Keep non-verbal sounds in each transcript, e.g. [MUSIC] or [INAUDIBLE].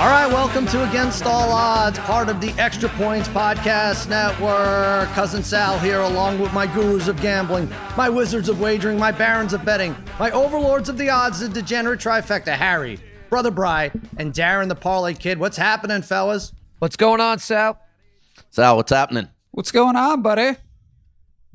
All right, welcome to Against All Odds, part of the Extra Points Podcast Network. Cousin Sal here, along with my gurus of gambling, my wizards of wagering, my barons of betting, my overlords of the odds, the degenerate trifecta, Harry, Brother Bry, and Darren the Parlay Kid. What's happening, fellas? What's going on, Sal? Sal, what's happening? What's going on, buddy?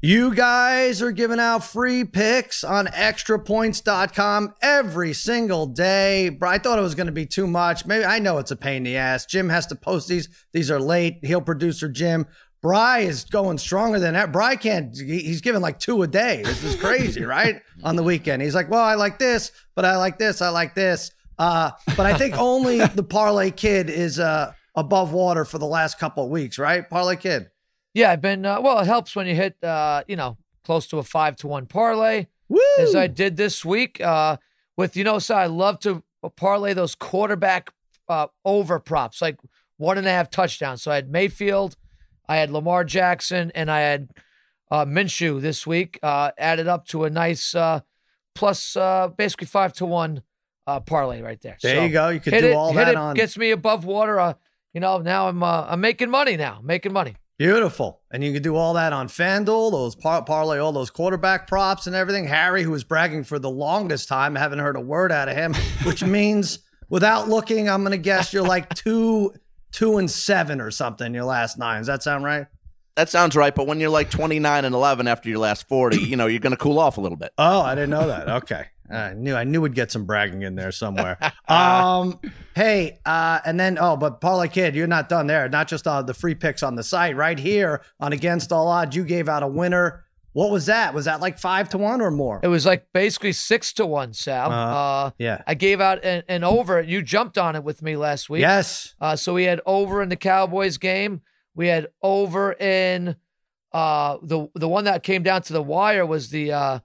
You guys are giving out free picks on extrapoints.com every single day. Bro, I thought it was going to be too much. Maybe I know it's a pain in the ass. Jim has to post these. These are late. Heel producer Jim. Bry is going stronger than that. Bry can't, he's giving like two a day. This is crazy, [LAUGHS] right? On the weekend. He's like, well, I like this, but I like this, I like this. Uh, but I think only the parlay kid is uh, above water for the last couple of weeks, right? Parlay kid. Yeah, I've been. Uh, well, it helps when you hit, uh, you know, close to a five to one parlay, Woo! as I did this week. Uh, with you know, so I love to parlay those quarterback uh, over props, like one and a half touchdowns. So I had Mayfield, I had Lamar Jackson, and I had uh, Minshew this week. Uh, added up to a nice uh, plus, uh, basically five to one uh, parlay right there. There So you go. You could do it, all hit that it, on. gets me above water. Uh, you know, now I'm uh, I'm making money now, making money. Beautiful. And you can do all that on FanDuel, those par- parlay, all those quarterback props and everything. Harry, who was bragging for the longest time, I haven't heard a word out of him, [LAUGHS] which means without looking, I'm going to guess you're like two, two and seven or something, your last nine. Does that sound right? That sounds right, but when you're like 29 and 11 after your last 40, you know, you're going to cool off a little bit. Oh, I didn't know that. Okay. I knew I knew we'd get some bragging in there somewhere. [LAUGHS] um, hey, uh, and then oh, but Parlay Kid, you're not done there. Not just uh, the free picks on the site, right here on Against All Odds. You gave out a winner. What was that? Was that like five to one or more? It was like basically six to one, Sal. Uh, Uh, yeah. I gave out an, an over. You jumped on it with me last week. Yes. Uh, so we had over in the Cowboys game. We had over in uh, the the one that came down to the wire was the uh,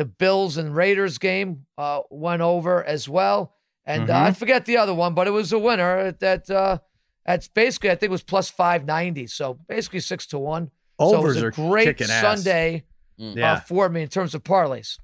the Bills and Raiders game. Uh, went over as well, and uh, I forget the other one, but it was a winner. That uh, that's basically I think it was plus five ninety. So basically six to one. so it Overs was a are great kicking ass. Sunday Yeah. uh, for me in terms of parlays.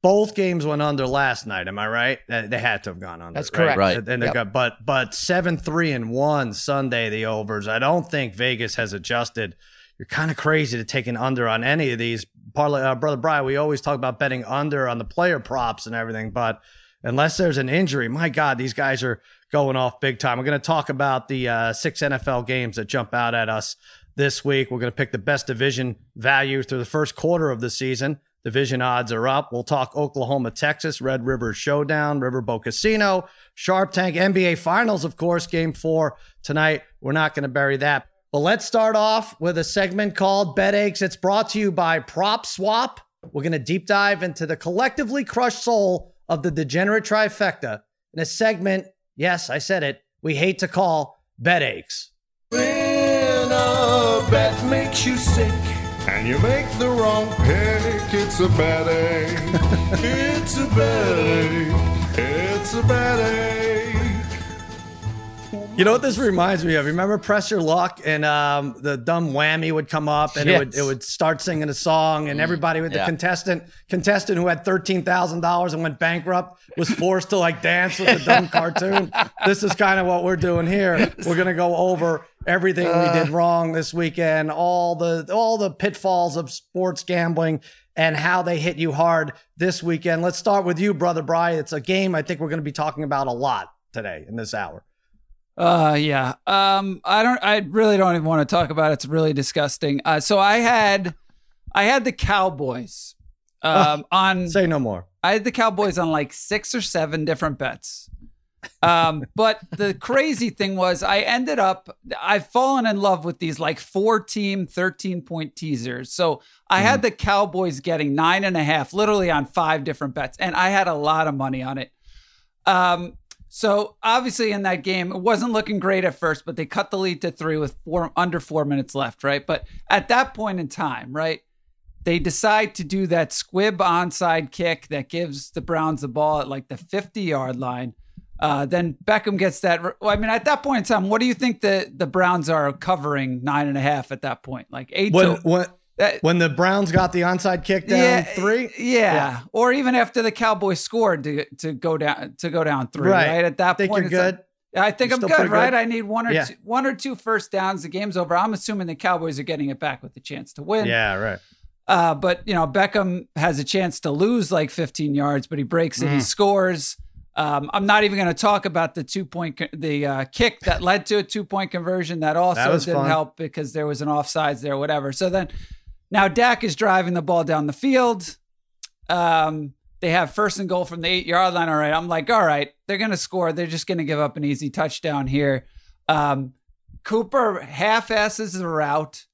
Both games went under last night. Am I right? Uh, They had to have gone under. That's correct. Right. And Yep. got, but but seven three and one Sunday the overs. I don't think Vegas has adjusted. You're kind of crazy to take an under on any of these. Uh, brother Brian, we always talk about betting under on the player props and everything, but unless there's an injury, my God, these guys are going off big time. We're going to talk about the uh, six NFL games that jump out at us this week. We're going to pick the best division value through the first quarter of the season. Division odds are up. We'll talk Oklahoma, Texas, Red River Showdown, Riverboat Casino, Sharp Tank, NBA Finals, of course, game four tonight. We're not going to bury that. But let's start off with a segment called Bet Aches. It's brought to you by Prop Swap. We're going to deep dive into the collectively crushed soul of the degenerate trifecta in a segment, yes, I said it, we hate to call Bet Aches. When a bet makes you sick and you make the wrong pick, it's a bad ache. [LAUGHS] it's a bad ache. It's a bad ache. You know what this reminds me of? Remember Press Your Luck and um, the dumb whammy would come up and it would it would start singing a song and everybody with the contestant contestant who had thirteen thousand dollars and went bankrupt was forced to like dance with the dumb cartoon. [LAUGHS] This is kind of what we're doing here. We're gonna go over everything we did wrong this weekend, all the all the pitfalls of sports gambling and how they hit you hard this weekend. Let's start with you, brother Brian. It's a game I think we're gonna be talking about a lot today in this hour. Uh, yeah. Um, I don't. I really don't even want to talk about it. It's really disgusting. Uh, so I had, I had the Cowboys, um, [LAUGHS] on. Say no more. I had the Cowboys on like six or seven different bets. Um, but the crazy thing was, I ended up. I've fallen in love with these like four team, thirteen point teasers. So I had the Cowboys getting nine and a half, literally on five different bets, and I had a lot of money on it. Um, so obviously in that game, it wasn't looking great at first, but they cut the lead to three with four under four minutes left, right? But at that point in time, right, they decide to do that squib onside kick that gives the Browns the ball at like the 50 yard line. Uh, then Beckham gets that. Well, I mean, at that point in time, what do you think the the Browns are covering nine and a half at that point? Like eight When to when that, when the Browns got the onside kick down yeah, three, yeah. or even after the Cowboys scored to to go down to go down three, Right. right? At that think point, you're it's like- good. I think You're I'm good, right? good? I need one or Yeah. two, one or two first downs. The game's over. I'm assuming the Cowboys are getting it back with the chance to win. Yeah, right. Uh, but you know, Beckham has a chance to lose like 15 yards, but he breaks it. He Mm. scores. Um, I'm not even going to talk about the two point, the uh, kick that led to a two point conversion. That also That didn't fun. help because there was an offsides there, whatever. So then, now Dak is driving the ball down the field. Um, they have first and goal from the eight yard line. All right, I'm like, all right, they're going to score. They're just going to give up an easy touchdown here. Um, Cooper half asses the route.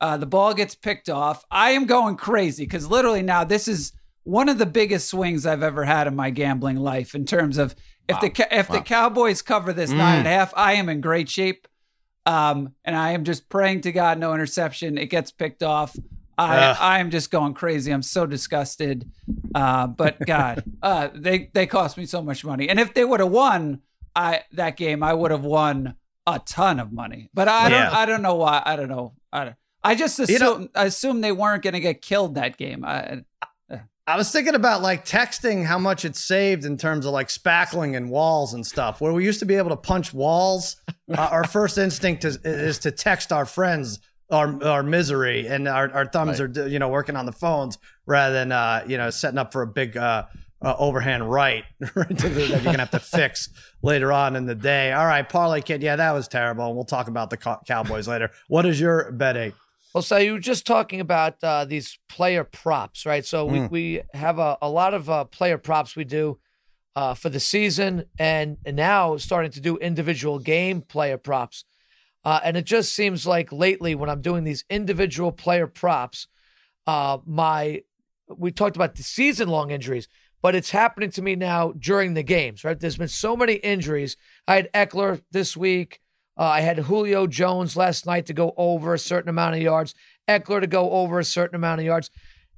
Uh, the ball gets picked off. I am going crazy because literally now this is one of the biggest swings I've ever had in my gambling life in terms of if the Ca- if the Cowboys cover this nine and a half, I am in great shape. Um, and I am just praying to God no interception. It gets picked off. I Ugh. I am just going crazy. I'm so disgusted. Uh, but [LAUGHS] God, uh, they they cost me so much money. And if they would have won, I that game, I would have won a ton of money. But I don't Yeah. I don't know why. I don't know. I don't, I just assume You know- assume they weren't going to get killed that game. I, I was thinking about like texting how much it saved in terms of like spackling and walls and stuff. Where we used to be able to punch walls, [LAUGHS] uh, our first instinct is, is to text our friends our our misery, and our, our thumbs are you know working on the phones rather than uh, you know setting up for a big uh, uh, overhand right [LAUGHS] right that you're gonna have to fix later on in the day. All right, parlay kid, yeah, that was terrible. And we'll talk about the Cow- Cowboys later. What is your betting? Well, so you were just talking about uh, these player props, right? So we, Mm. we have a, a lot of uh, player props we do uh, for the season and, and now starting to do individual game player props. Uh, and it just seems like lately when I'm doing these individual player props, uh, my we talked about the season long injuries, but it's happening to me now during the games, right? There's been so many injuries. I had Ekeler this week. Uh, I had Julio Jones last night to go over a certain amount of yards. Ekeler to go over a certain amount of yards.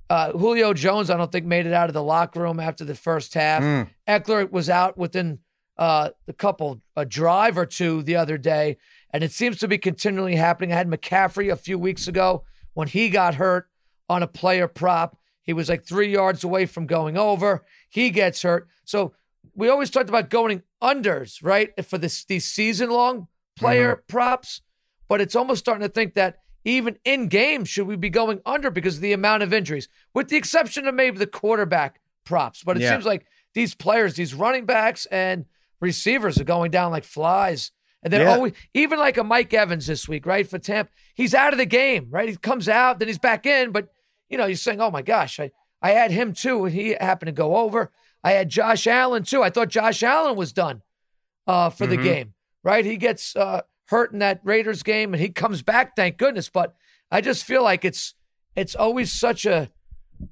Uh, Julio Jones, I don't think made it out of the locker room after the first half. Mm. Ekeler was out within uh, a couple, a drive or two the other day, and it seems to be continually happening. I had McCaffrey a few weeks ago when he got hurt on a player prop. He was like three yards away from going over. He gets hurt. So we always talked about going unders, right? For this these season long player mm-hmm. props, but it's almost starting to think that even in game should we be going under because of the amount of injuries, with the exception of maybe the quarterback props. But it Yeah. seems like these players, these running backs and receivers are going down like flies. And they're Yeah. always even like a Mike Evans this week, right? For Tampa. He's out of the game, right? He comes out, then he's back in, but you know, you're saying, Oh my gosh, I, I had him too, and he happened to go over. I had Josh Allen too. I thought Josh Allen was done uh, for the Mhm. game, right? He gets uh, hurt in that Raiders game and he comes back, thank goodness. But I just feel like it's it's always such a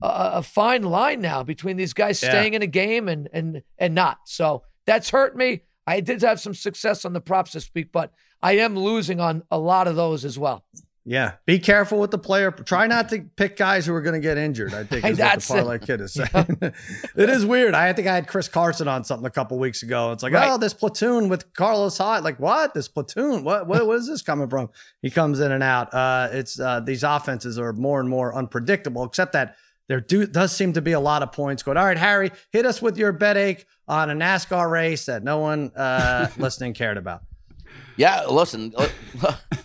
a, a fine line now between these guys Yeah. staying in a game and and and not. So that's hurt me. I did have some success on the props this week, but I am losing on a lot of those as well. Yeah, be careful with the player. Try not to pick guys who are going to get injured. I think [LAUGHS] is what the That's it. parlay kid is saying. [LAUGHS] it is weird. I think I had Chris Carson on something a couple weeks ago. It's like, Right. oh, this platoon with Carlos Hyde. Like, what? This platoon? What? What? Where is this coming from? He comes in and out. Uh, it's uh, these offenses are more and more unpredictable. Except that there do does seem to be a lot of points going. All right, Harry, hit us with your bet ache on a NASCAR race that no one uh, [LAUGHS] listening cared about. Yeah, listen, uh,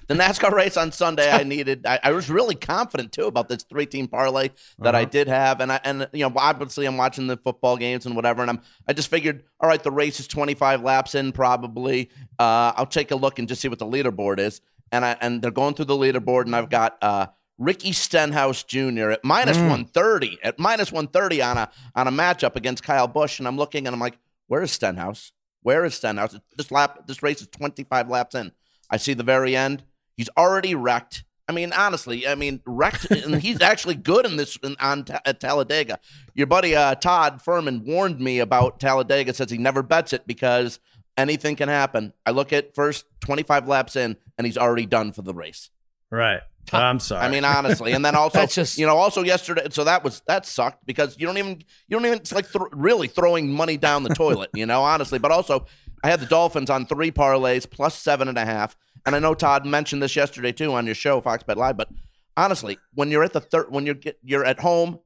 the NASCAR race on Sunday, I [LAUGHS] needed. I, I was really confident too about this three-team parlay that I Uh-huh. did have, and I and you know obviously I'm watching the football games and whatever, and I'm I just figured, all right, the race is 25 laps in probably. Uh, I'll take a look and just see what the leaderboard is, and I and they're going through the leaderboard, and I've got uh, Ricky Stenhouse Jr. at minus Mm. 130 at minus 130 on a on a matchup against Kyle Busch, and I'm looking and I'm like, where is Stenhouse? Where is Stenhouse? This lap, this race is 25 laps in. I see the very end. He's already wrecked. I mean, honestly, I mean, wrecked, and he's actually good in this in, on at Talladega. Your buddy uh, Todd Fuhrman warned me about Talladega. Says he never bets it because anything can happen. I look at first 25 laps in, and he's already done for the race. Right. I'm sorry. I mean, honestly, and then [LAUGHS] also, just- you know, also yesterday. So that was that sucked because you don't even you don't even it's like th- really throwing money down the toilet, you know, honestly. But also, I had the Dolphins on three parlays plus seven and a half, and I know Todd mentioned this yesterday too on your show, Fox Bet Live. But honestly, when you're at the third, when you're get, you're at home,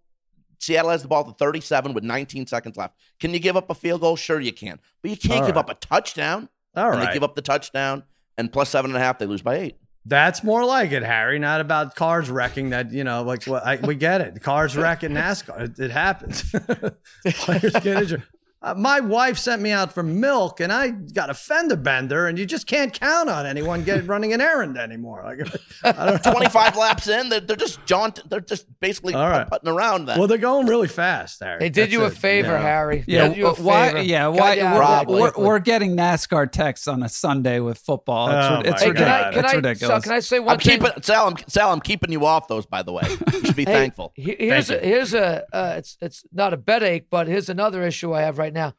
Seattle has the ball at the 37 with 19 seconds left. Can you give up a field goal? Sure, you can, but you can't All give right. up a touchdown. All and right. they give up the touchdown, and plus seven and a half, they lose by eight. That's more like it, Harry. Not about cars wrecking. That you know, like what I, we get it. Cars wreck in NASCAR. It, it happens. [LAUGHS] Players get injured. Uh, my wife sent me out for milk, and I got a fender bender, and you just can't count on anyone getting [LAUGHS] running an errand anymore. Like, [LAUGHS] I don't [LAUGHS] 25 laps in, they're, they're just jaunt. They're just basically All right. putting around. Then Well, they're going really fast, Harry. They did That's you a it. favor, Yeah. Harry. Yeah, Did you why? Yeah, why? you We're, of Probably. that we're, we're getting NASCAR texts on a Sunday with football. It's, Oh, ri- it's my Hey, can I, God. can ridiculous. I, it's ridiculous. So can I say one I'm thing? keeping Sal. I'm, Sal, I'm keeping you off those. By the way, you should be Hey, thankful. he- Here's a, Thank here's a uh, it's it's not a bet ache, but here's another issue I have right now.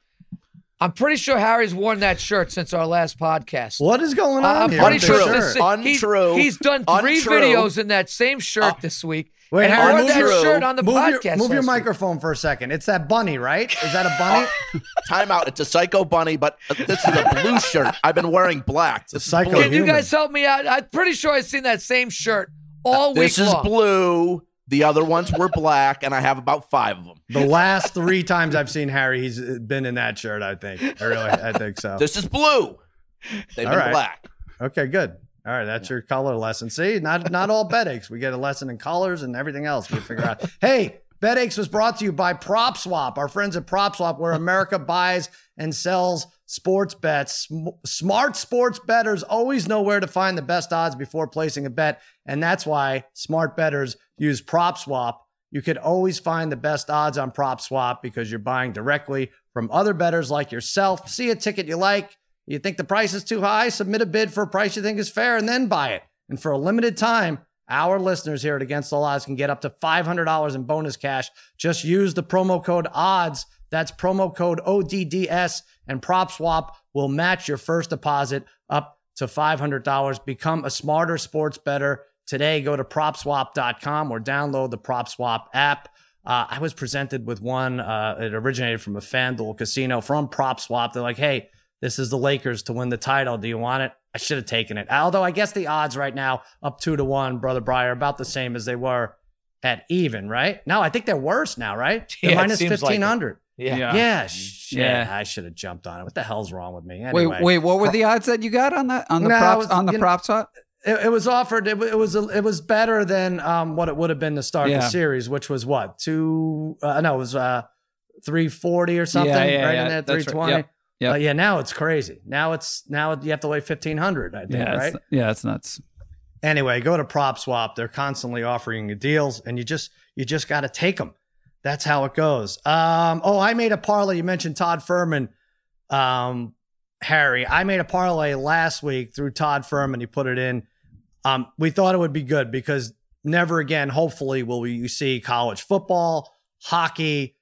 I'm pretty sure Harry's worn that shirt since our last podcast. What is going on I'm here? pretty with sure this Untrue. this- shirt? he's- done three Untrue. videos in that same shirt Uh, this week. Wait, and Harry, wore move that your- shirt on the move podcast. Your, move your last week. microphone for a second. It's that bunny, right? Is that a bunny? Time out. It's a psycho bunny, but this is a blue shirt. I've been wearing black. This is psycho blue. Can you guys help me out? I'm pretty sure I've seen that same shirt all week This is long. blue. The other ones were black, and I have about five of them. the last three times I've seen Harry, he's been in that shirt. I think. I really, I think so. This is blue. They've All been right. black. Okay, good. All right, that's your color lesson. See, not not all bet aches. We get a lesson in colors and everything else. We figure out. [LAUGHS] Hey, bet aches was brought to you by Prop Swap, our friends at Prop Swap, where America buys and sells sports bets. Smart sports bettors always know where to find the best odds before placing a bet, and that's why smart bettors use Prop Swap. You could always find the best odds on Prop Swap because you're buying directly from other bettors like yourself. See a ticket you like. You think the price is too high? Submit a bid for a price you think is fair and then buy it. And for a limited time, our listeners here at Against the Odds can get up to $500 in bonus cash. Just use the promo code ODDS. That's promo code ODDS, and PropSwap will match your first deposit up to $500. Become a smarter sports better today. Go to propswap.com or download the PropSwap app. Uh, I was presented with one. Uh, it originated from a FanDuel casino from PropSwap. They're like, hey, this is the Lakers to win the title. Do you want it? I should have taken it. Although I guess the odds right now, up two to one, Brother Breyer, about the same as they were at even, right? No, I think they're worse now, right? They're Yeah, minus seems like 1500. Yeah. Yeah. Yeah, shit. Yeah. I should have jumped on it. What the hell's wrong with me? Anyway, Wait, wait, what were the odds that you got on that on the No, props was- on the you know- prop swap? It, it was offered. It, it was. It was better than um, what it would have been to start Yeah. the series, which was what two? Uh, no, it was uh, three forty or something, Yeah, yeah, right yeah. in there, That's right. twenty. Yep, yep. Uh, yeah, now it's crazy. Now it's now you have to wait fifteen hundred. I think, Yeah, right? it's, yeah, it's nuts. Anyway, go to Prop Swap. They're constantly offering you deals, and you just you just got to take them. That's how it goes. Um, oh, I made a parlay. You mentioned Todd Fuhrman, um, Harry. I made a parlay last week through Todd Fuhrman. He put it in. Um, we thought it would be good because never again, hopefully, will we see college football, hockey,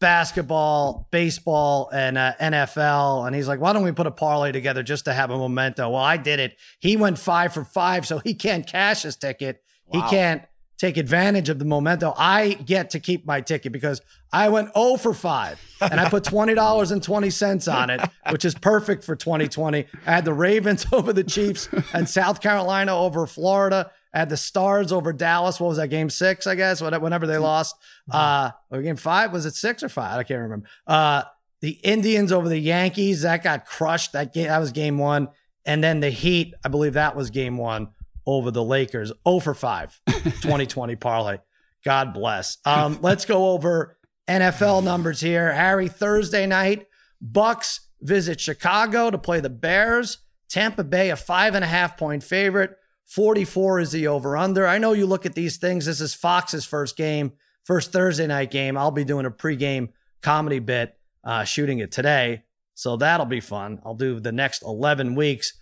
basketball, baseball, and uh, NFL. And he's like, why don't we put a parlay together just to have a memento? Well, I did it. He went five for five, so he can't cash his ticket. Wow. He can't take advantage of the momentum. I get to keep my ticket because I went 0 for 5 and I put [LAUGHS] $20.20 on it, which is perfect for 2020. I had the Ravens [LAUGHS] over the Chiefs and South Carolina over Florida. I had the Stars over Dallas. What was that game six? I guess whenever they lost. Uh, game five was it six or five? I can't remember. Uh, the Indians over the Yankees that got crushed. That game that was game one, and then the Heat. I believe that was game one over the Lakers. 0 for 5, [LAUGHS] 2020 parlay. God bless. Um, let's go over NFL numbers here. Harry, Thursday night, Bucks visit Chicago to play the Bears. Tampa Bay, a five and a half point favorite. 44 is the over under. I know you look at these things. This is Fox's first game, first Thursday night game. I'll be doing a pregame comedy bit, uh, shooting it today. So that'll be fun. I'll do the next 11 weeks.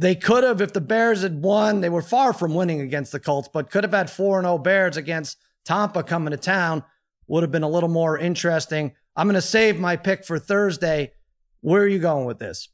They could have, if the Bears had won, they were far from winning against the Colts, but could have had 4 0 Bears against Tampa coming to town. Would have been a little more interesting. I'm going to save my pick for Thursday. Where are you going with this?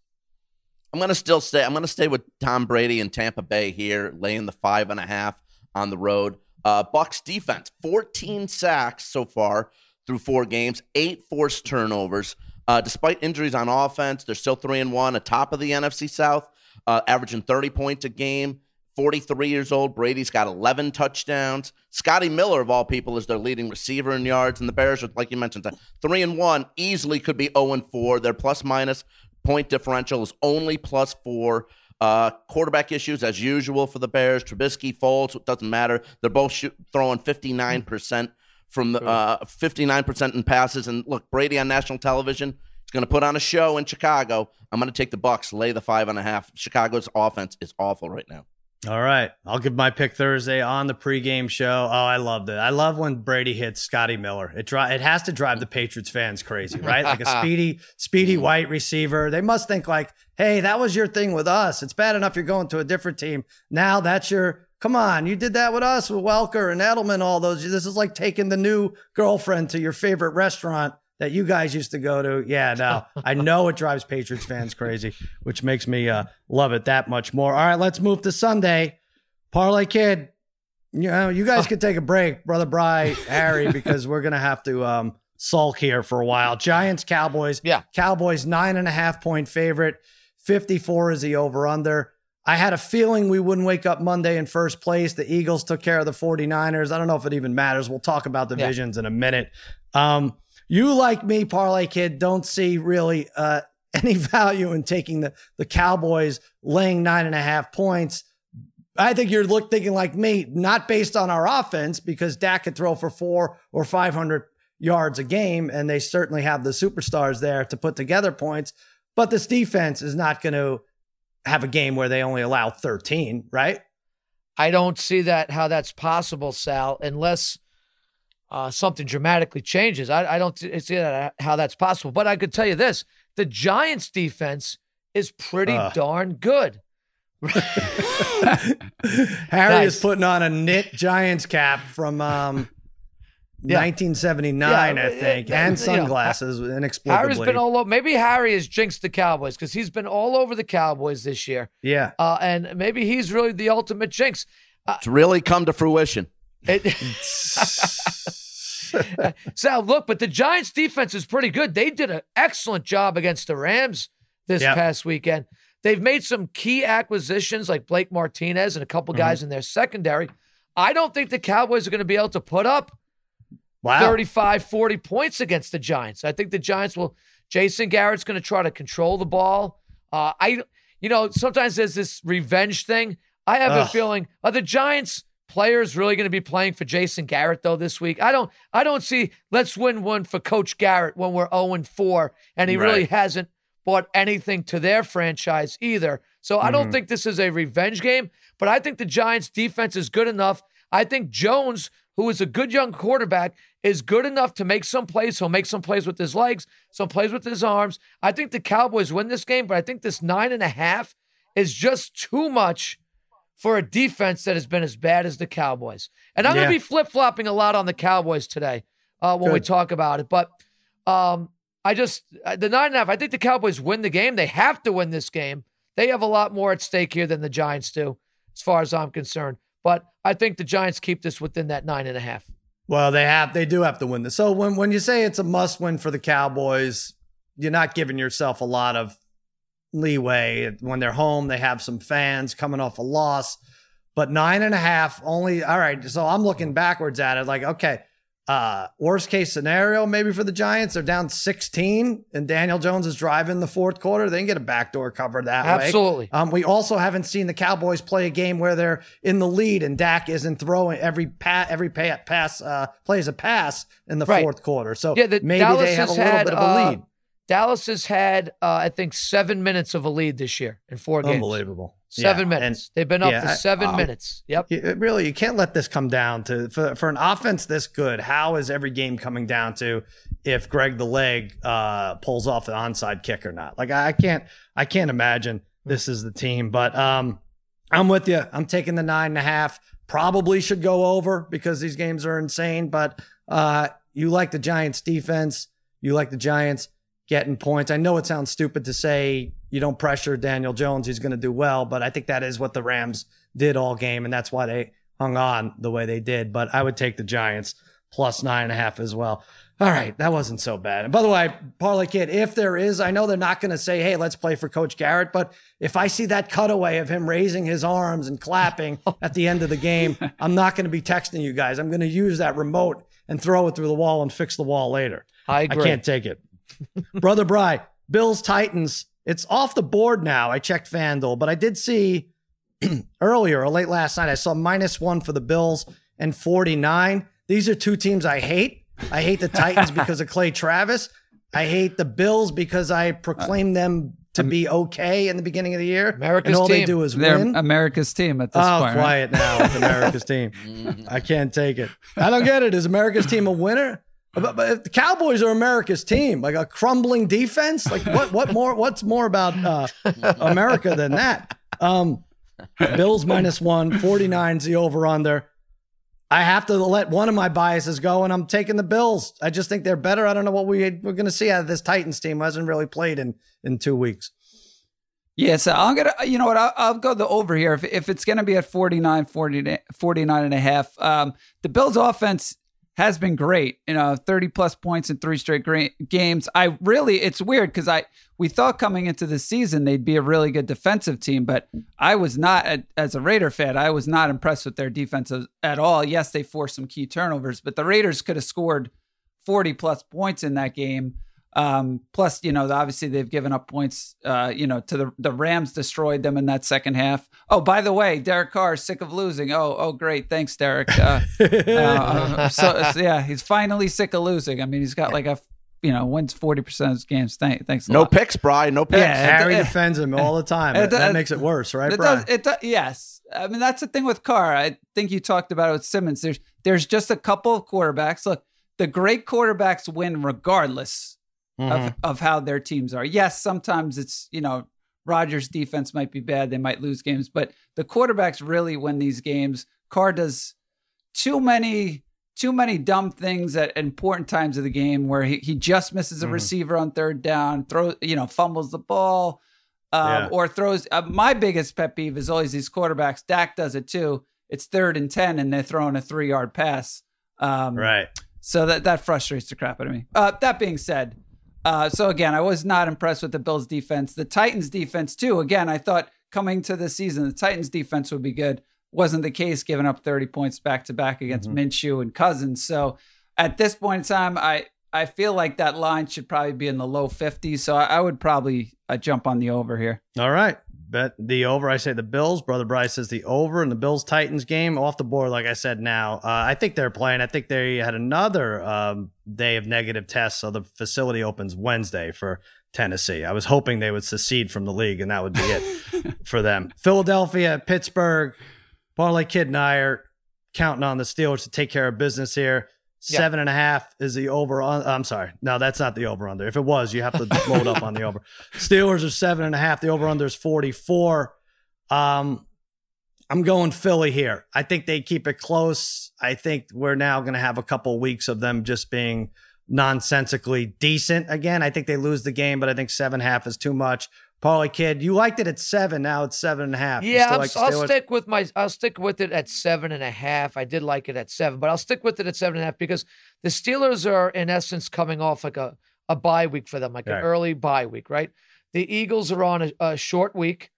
I'm gonna still stay. I'm gonna stay with Tom Brady and Tampa Bay here, laying the five and a half on the road. Uh, Bucks defense, 14 sacks so far through four games, eight forced turnovers. Uh, despite injuries on offense, they're still three and one, atop of the NFC South, uh, averaging 30 points a game. 43 years old. Brady's got 11 touchdowns. Scotty Miller, of all people, is their leading receiver in yards. And the Bears are, like you mentioned, three and one. Easily could be 0 and four. They're plus minus point differential is only plus four. Uh, quarterback issues as usual for the Bears. Trubisky, Foles, it doesn't matter. They're both shoot, throwing 59% from the uh, 59% in passes. And look, Brady on national television, he's going to put on a show in Chicago. I'm going to take the Bucks, lay the five and a half. Chicago's offense is awful right now. All right. I'll give my pick Thursday on the pregame show. Oh, I loved it. I love when Brady hits Scotty Miller. It dri- it has to drive the Patriots fans crazy, right? Like a [LAUGHS] speedy, speedy white receiver. They must think like, hey, that was your thing with us. It's bad enough you're going to a different team. Now that's your come on, you did that with us with Welker and Edelman, all those. This is like taking the new girlfriend to your favorite restaurant that you guys used to go to. Yeah, now I know it drives Patriots fans crazy, which makes me uh, love it that much more. All right, let's move to Sunday. Parlay Kid, you know, you guys could take a break, brother Bry, Harry, [LAUGHS] because we're gonna have to um, sulk here for a while. Giants, Cowboys. Yeah. Cowboys nine and a half point favorite. 54 is the over under. I had a feeling we wouldn't wake up Monday in first place. The Eagles took care of the 49ers. I don't know if it even matters. We'll talk about divisions yeah. in a minute. Um, you, like me, Parlay Kid, don't see really uh, [LAUGHS] any value in taking the, the Cowboys laying nine and a half points. I think you're look thinking like me, not based on our offense, because Dak could throw for four or 500 yards a game, and they certainly have the superstars there to put together points. But this defense is not going to have a game where they only allow 13, right? I don't see that how that's possible, Sal, unless uh, something dramatically changes. I, I don't see that how that's possible. But I could tell you this: the Giants' defense is pretty uh. darn good. [LAUGHS] Harry nice. is putting on a knit Giants cap from um, [LAUGHS] yeah. 1979, yeah, I think, and sunglasses you know, inexplicably. Harry's been all over. Maybe Harry has jinxed the Cowboys because he's been all over the Cowboys this year. Yeah, uh, and maybe he's really the ultimate jinx. Uh, it's really come to fruition. It, [LAUGHS] [LAUGHS] Sal, look, but the Giants' defense is pretty good. They did an excellent job against the Rams this yep. past weekend. They've made some key acquisitions like Blake Martinez and a couple mm-hmm. guys in their secondary. I don't think the Cowboys are going to be able to put up wow. 35, 40 points against the Giants. I think the Giants will. Jason Garrett's going to try to control the ball. Uh, I, you know, sometimes there's this revenge thing. I have Ugh. a feeling are the Giants players really going to be playing for Jason Garrett though this week? I don't. I don't see. Let's win one for Coach Garrett when we're zero and four, and he right. really hasn't brought anything to their franchise either. So mm-hmm. I don't mm-hmm. think this is a revenge game. But I think the Giants' defense is good enough. I think Jones who is a good young quarterback, is good enough to make some plays. He'll make some plays with his legs, some plays with his arms. I think the Cowboys win this game, but I think this nine and a half is just too much for a defense that has been as bad as the Cowboys. And I'm yeah. going to be flip flopping a lot on the Cowboys today uh, when good. we talk about it. But um, I just, uh, the nine and a half, I think the Cowboys win the game. They have to win this game. They have a lot more at stake here than the Giants do, as far as I'm concerned. But I think the Giants keep this within that nine and a half. Well, they have they do have to win this. So when when you say it's a must win for the Cowboys, you're not giving yourself a lot of leeway. When they're home, they have some fans coming off a loss. But nine and a half only. All right. So I'm looking backwards at it like, okay, uh, worst case scenario, maybe for the Giants, they're down 16 and Daniel Jones is driving the fourth quarter. They can get a backdoor cover that Absolutely. way. Absolutely. Um, we also haven't seen the Cowboys play a game where they're in the lead and Dak isn't throwing every pat, every pay, pass, uh, plays a pass in the right. fourth quarter. So yeah, the, maybe Dallas they have a little had, bit of a uh, lead. Uh, Dallas has had, uh, I think, seven minutes of a lead this year in four games. Unbelievable. Seven yeah. minutes. And, They've been up yeah, for seven I, minutes. Yep. You, really, you can't let this come down to for, for an offense this good. How is every game coming down to if Greg the leg uh, pulls off the onside kick or not? Like I, I can't, I can't imagine this is the team. But um, I'm with you. I'm taking the nine and a half. Probably should go over because these games are insane. But uh, you like the Giants defense. You like the Giants getting points. I know it sounds stupid to say you don't pressure Daniel Jones, he's going to do well, but I think that is what the Rams did all game, and that's why they hung on the way they did. But I would take the Giants plus nine and a half as well. All right, that wasn't so bad. And by the way, Parlay Kid, if there is, I know they're not going to say, hey, let's play for Coach Garrett, but if I see that cutaway of him raising his arms and clapping [LAUGHS] oh. at the end of the game, [LAUGHS] I'm not going to be texting you guys. I'm going to use that remote and throw it through the wall and fix the wall later. I agree. I can't take it. [LAUGHS] Brother Bry, Bills Titans. It's off the board now. I checked FanDuel, but I did see [CLEARS THROAT] earlier or late last night, I saw minus one for the Bills and 49. These are two teams I hate. I hate the Titans [LAUGHS] because of Clay Travis. I hate the Bills because I proclaim them to be okay in the beginning of the year. America's and all they do is They're win. America's team at this Oh, point. right? quiet now with America's team. [LAUGHS] I can't take it. I don't get it. Is America's team a winner? But, but the Cowboys are America's team, like a crumbling defense. Like what? What more? What's more about uh, America than that? Um, Bills minus one, 49's the over under. I have to let one of my biases go, and I'm taking the Bills. I just think they're better. I don't know what we, we're going to see out of this Titans team. hasn't really played in in two weeks. Yeah, so I'm going to, you know what, I'll, I'll go the over here. If, if it's going to be at 49, 40, 49 and a half, um, the Bills offense has been great, you know, 30 plus points in three straight games. I really, it's weird because I, we thought coming into the season they'd be a really good defensive team, but I was not, as a Raider fan, I was not impressed with their defense at all. Yes, they forced some key turnovers, but the Raiders could have scored 40 plus points in that game. Um, plus, you know, obviously they've given up points. Uh, you know, to the the Rams destroyed them in that second half. Oh, by the way, Derek Carr is sick of losing. Oh, oh, great, thanks, Derek. [LAUGHS] Uh, uh, so, so, yeah, he's finally sick of losing. I mean, he's got like a you know wins forty percent of his games. Thank, thanks. A No lot. picks, Brian. No picks. Yeah. Harry it- defends him all the time. it- that it- makes it worse, right, It Brian? does. It does. Yes. I mean, that's the thing with Carr. I think you talked about it with Simmons. There's there's just a couple of quarterbacks. Look, the great quarterbacks win regardless Mm-hmm. of, of how their teams are. Yes, sometimes it's, you know, Rodgers' defense might be bad. They might lose games, but the quarterbacks really win these games. Carr does too many too many dumb things at important times of the game where he, he just misses a Mhm. receiver on third down, throw you know, fumbles the ball, um, Yeah. or throws. Uh, my biggest pet peeve is always these quarterbacks. Dak does it too. It's third and ten, and they're throwing a three yard pass. Um, right. so that that frustrates the crap out of me. Uh, that being said, uh, so again, I was not impressed with the Bills' defense. The Titans' defense too. Again, I thought coming to the season, the Titans' defense would be good. Wasn't the case, giving up 30 points back to back against Mhm. Minshew and Cousins. So at this point in time, I I feel like that line should probably be in the low 50s. So I, I would probably uh, jump on the over here. All right. Bet the over. I say the Bills. Brother Bryce says the over in the Bills Titans game off the board. Like I said, now uh, I think they're playing. I think they had another um, day of negative tests, so the facility opens Wednesday for Tennessee. I was hoping they would secede from the league, and that would be it [LAUGHS] for them. Philadelphia, Pittsburgh. Parlay Kid and I are counting on the Steelers to take care of business here. Seven and a half is the over. On, I'm sorry. No, that's not the over under. If it was, you have to [LAUGHS] load up on the over. Steelers are seven and a half. The over under is 44. Um, I'm going Philly here. I think they keep it close. I think we're now going to have a couple weeks of them just being nonsensically decent again. I think they lose the game, but I think seven and a half is too much. Parlay Kid, you liked it at seven. Now it's seven and a half. Yeah, still I'm, like the I'll Steelers? stick with my. I'll stick with it at seven and a half. I did like it at seven, but I'll stick with it at seven and a half because the Steelers are in essence coming off like a a bye week for them, like Right. an early bye week, right? The Eagles are on a, a short week.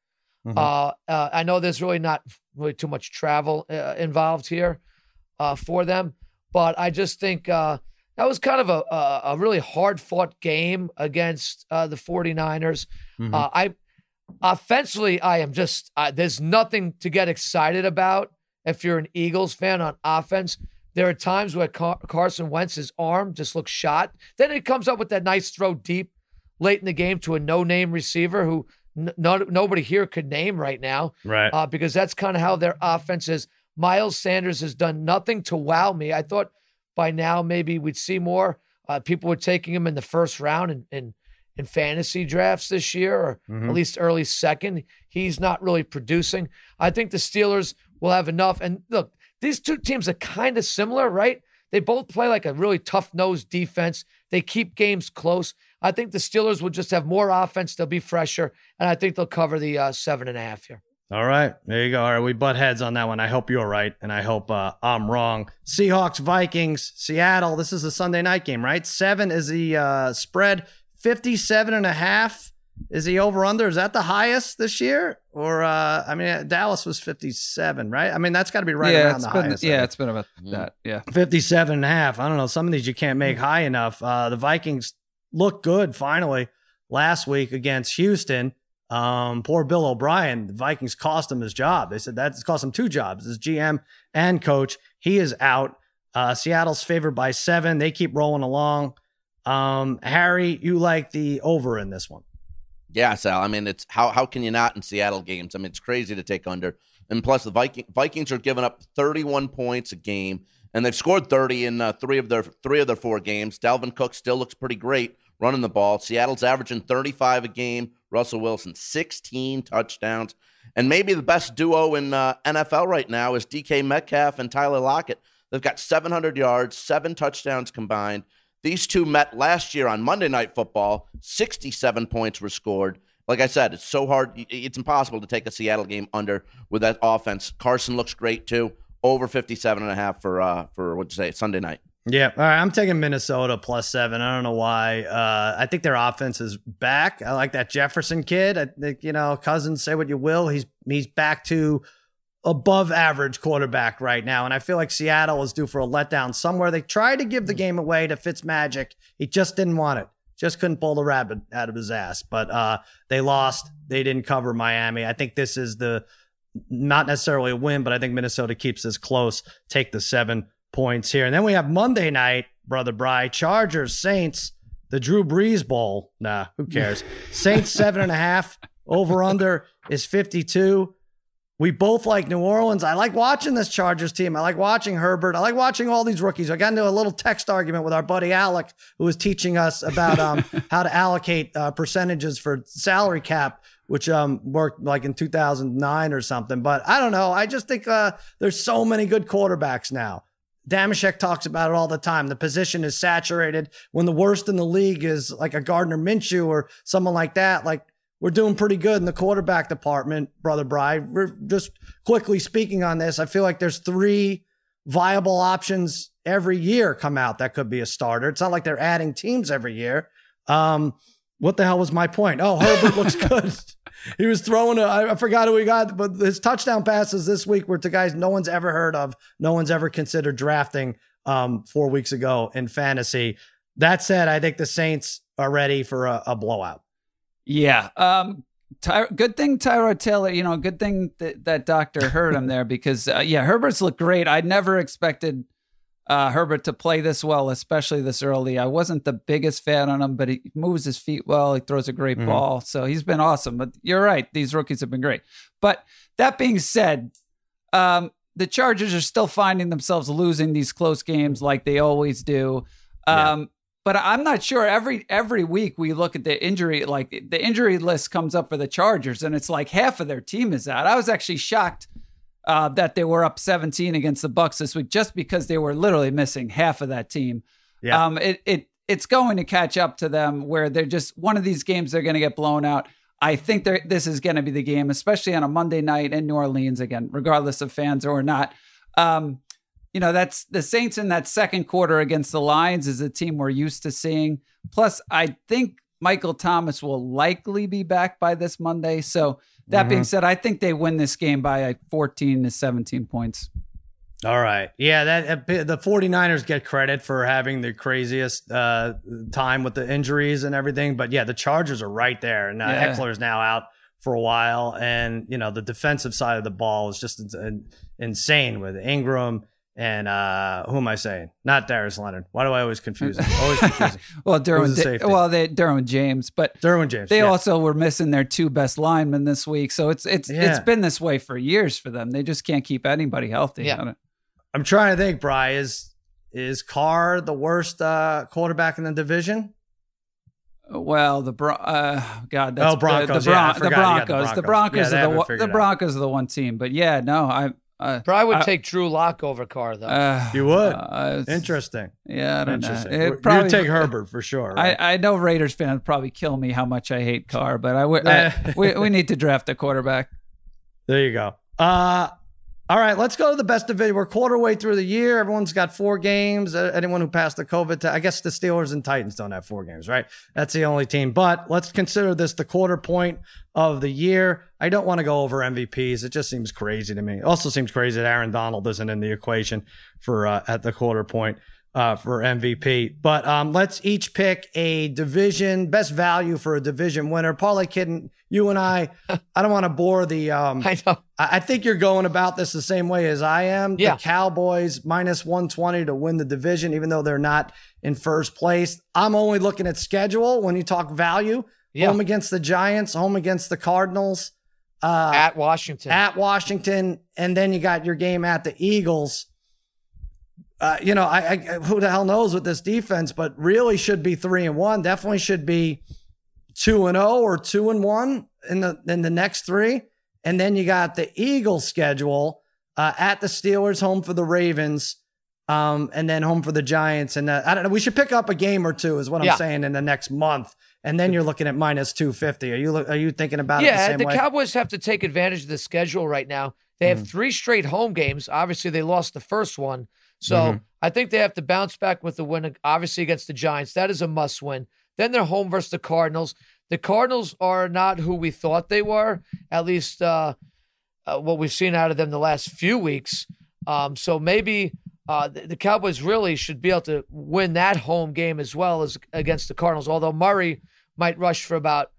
Mhm. Uh, uh, I know there's really not really too much travel uh, involved here uh, for them, but I just think uh, that was kind of a a, a really hard fought game against uh, the 49ers. Mhm. Uh, I offensively, I am just uh, there's nothing to get excited about if you're an Eagles fan on offense. There are times where Car- Carson Wentz's arm just looks shot. Then it comes up with that nice throw deep late in the game to a no-name receiver who n- no- nobody here could name right now right. uh, because that's kind of how their offense is. Miles Sanders has done nothing to wow me. I thought by now maybe we'd see more. Uh, people were taking him in the first round in, in, in fantasy drafts this year, or Mhm. at least early second. He's not really producing. I think the Steelers will have enough. And look, these two teams are kind of similar, right? They both play like a really tough nosed defense. They keep games close. I think the Steelers will just have more offense. They'll be fresher, and I think they'll cover the uh, seven and a half here. All right, there you go. All right, we butt heads on that one. I hope you're right, and I hope uh, I'm wrong. Seahawks, Vikings, Seattle. This is a Sunday night game, right? Seven is the uh, spread. 57 and a half is the over under. Is that the highest this year? Or, uh, I mean, Dallas was 57, right? I mean, that's got to be right yeah, around it's the been highest. Yeah, it's been about Mhm. that. Yeah. 57 and a half. I don't know. Some of these you can't make high enough. Uh, the Vikings look good finally. last week against Houston. Um, poor Bill O'Brien, the Vikings cost him his job. They said that's cost him two jobs, as GM and coach. He is out. Uh, Seattle's favored by seven. They keep rolling along. Um, Harry, you like the over in this one? Yeah, Sal. I mean, it's how how can you not in Seattle games? I mean, it's crazy to take under. And plus, the Viking, Vikings are giving up 31 points a game, and they've scored 30 in uh, three of their three of their four games. Dalvin Cook still looks pretty great running the ball. Seattle's averaging 35 a game. Russell Wilson 16 touchdowns, and maybe the best duo in uh, NFL right now is DK Metcalf and Tyler Lockett. They've got 700 yards, seven touchdowns combined. These two met last year on Monday Night Football. 67 points were scored. Like I said, it's so hard. It's impossible to take a Seattle game under with that offense. Carson looks great too. Over 57 and a half for uh for what you say Sunday night. Yeah, all right. I'm taking Minnesota plus seven. I don't know why. Uh, I think their offense is back. I like that Jefferson kid. I think you know, Cousins. Say what you will, he's he's back to above average quarterback right now. And I feel like Seattle is due for a letdown somewhere. They tried to give the game away to Fitzmagic. He just didn't want it. Just couldn't pull the rabbit out of his ass. But uh, they lost. They didn't cover Miami. I think this is the not necessarily a win, but I think Minnesota keeps this close. Take the seven points here. And then we have Monday night, brother Bry, Chargers, Saints, the Drew Brees Bowl. Nah, who cares? [LAUGHS] Saints seven and a half. Over under is 52. We both like New Orleans. I like watching this Chargers team. I like watching Herbert. I like watching all these rookies. I got into a little text argument with our buddy Alec, who was teaching us about um, [LAUGHS] how to allocate uh, percentages for salary cap, which um, worked like in 2009 or something. But I don't know. I just think uh, there's so many good quarterbacks now. Dameshek talks about it all the time. The position is saturated. When the worst in the league is like a Gardner Minshew or someone like that, like we're doing pretty good in the quarterback department, brother Bry. We're just quickly speaking on this. I feel like there's three viable options every year come out that could be a starter. It's not like they're adding teams every year. Um, what the hell was my point? Oh, Herbert looks [LAUGHS] good. He was throwing a, I forgot who he got, but his touchdown passes this week were to guys no one's ever heard of, no one's ever considered drafting um, four weeks ago in fantasy. That said, I think the Saints are ready for a, a blowout. Yeah. Um, Ty- good thing Tyrod Taylor, you know, good thing that, that doctor heard him there because, uh, yeah, Herbert's looked great. I never expected uh, Herbert to play this well, especially this early. I wasn't the biggest fan on him, but he moves his feet well. He throws a great mm-hmm. ball. So he's been awesome. But you're right. These rookies have been great. But that being said, um, the Chargers are still finding themselves losing these close games like they always do. Um, yeah but I'm not sure. Every every week we look at the injury, like the injury list comes up for the Chargers, and it's like half of their team is out. I was actually shocked uh, that they were up 17 against the Bucks this week, just because they were literally missing half of that team. Yeah. Um, it it it's going to catch up to them where they're just one of these games they're going to get blown out. I think this is going to be the game, especially on a Monday night in New Orleans again, regardless of fans or not. Um, you know, that's the Saints in that second quarter against the Lions is a team we're used to seeing. Plus, I think Michael Thomas will likely be back by this Monday. So, that mm-hmm. being said, I think they win this game by like 14 to 17 points. All right. Yeah, that the 49ers get credit for having the craziest uh, time with the injuries and everything, but yeah, the Chargers are right there and uh, yeah. Ekeler's now out for a while and you know, the defensive side of the ball is just insane with Ingram and uh, who am I saying? Not Darius Leonard. Why do I always confuse him? [LAUGHS] Always confusing. well, Derwin. The well, they Derwin James, but Derwin James. They yeah. also were missing their two best linemen this week, so it's it's yeah. it's been this way for years for them. They just can't keep anybody healthy. Yeah. I'm trying to think, Bry. Is is Carr the worst uh, quarterback in the division? Well, the Bro- uh, God, that's oh, Broncos, the, the, yeah, the Broncos, the Broncos, yeah, are the the Broncos are the one team. But yeah, no, I uh, Probably would uh, take Drew Lock over Carr though. Uh, you would. Uh, Interesting. Yeah, I don't Interesting. know. It probably you would take [LAUGHS] Herbert for sure. Right? I, I know Raiders fans probably kill me how much I hate Carr, but I, I [LAUGHS] we we need to draft a quarterback. There you go. Uh all right, let's go to the best division. We're quarter way through the year. Everyone's got four games. Uh, anyone who passed the COVID, I guess the Steelers and Titans don't have four games, right? That's the only team. But let's consider this the quarter point of the year. I don't want to go over MVPs. It just seems crazy to me. It also seems crazy that Aaron Donald isn't in the equation for uh, at the quarter point uh, for MVP. But um, let's each pick a division best value for a division winner. Parlay Kid, you and I, [LAUGHS] I don't want to bore the. Um, I know. I, I think you're going about this the same way as I am. Yeah. The Cowboys minus 120 to win the division, even though they're not in first place. I'm only looking at schedule when you talk value. Yeah. Home against the Giants, home against the Cardinals, uh, At Washington. at Washington, and then you got your game at the Eagles. Uh, you know, I, I who the hell knows with this defense, but really should be three and one. Definitely should be two and zero or two and one in the in the next three. And then you got the Eagles schedule uh, at the Steelers, home for the Ravens, um, and then home for the Giants. And uh, I don't know. We should pick up a game or two, is what Yeah. I'm saying, in the next month. And then you're looking at minus two fifty. Are you are you thinking about it the yeah, same the way? Mm-hmm. Cowboys have to take advantage of the schedule right now. They have three straight home games. Obviously, they lost the first one. So Mhm. I think they have to bounce back with the win, obviously, against the Giants. That is a must win. Then they're home versus the Cardinals. The Cardinals are not who we thought they were, at least uh, uh, what we've seen out of them the last few weeks. Um, so maybe uh, the, the Cowboys really should be able to win that home game as well as against the Cardinals, although Murray might rush for about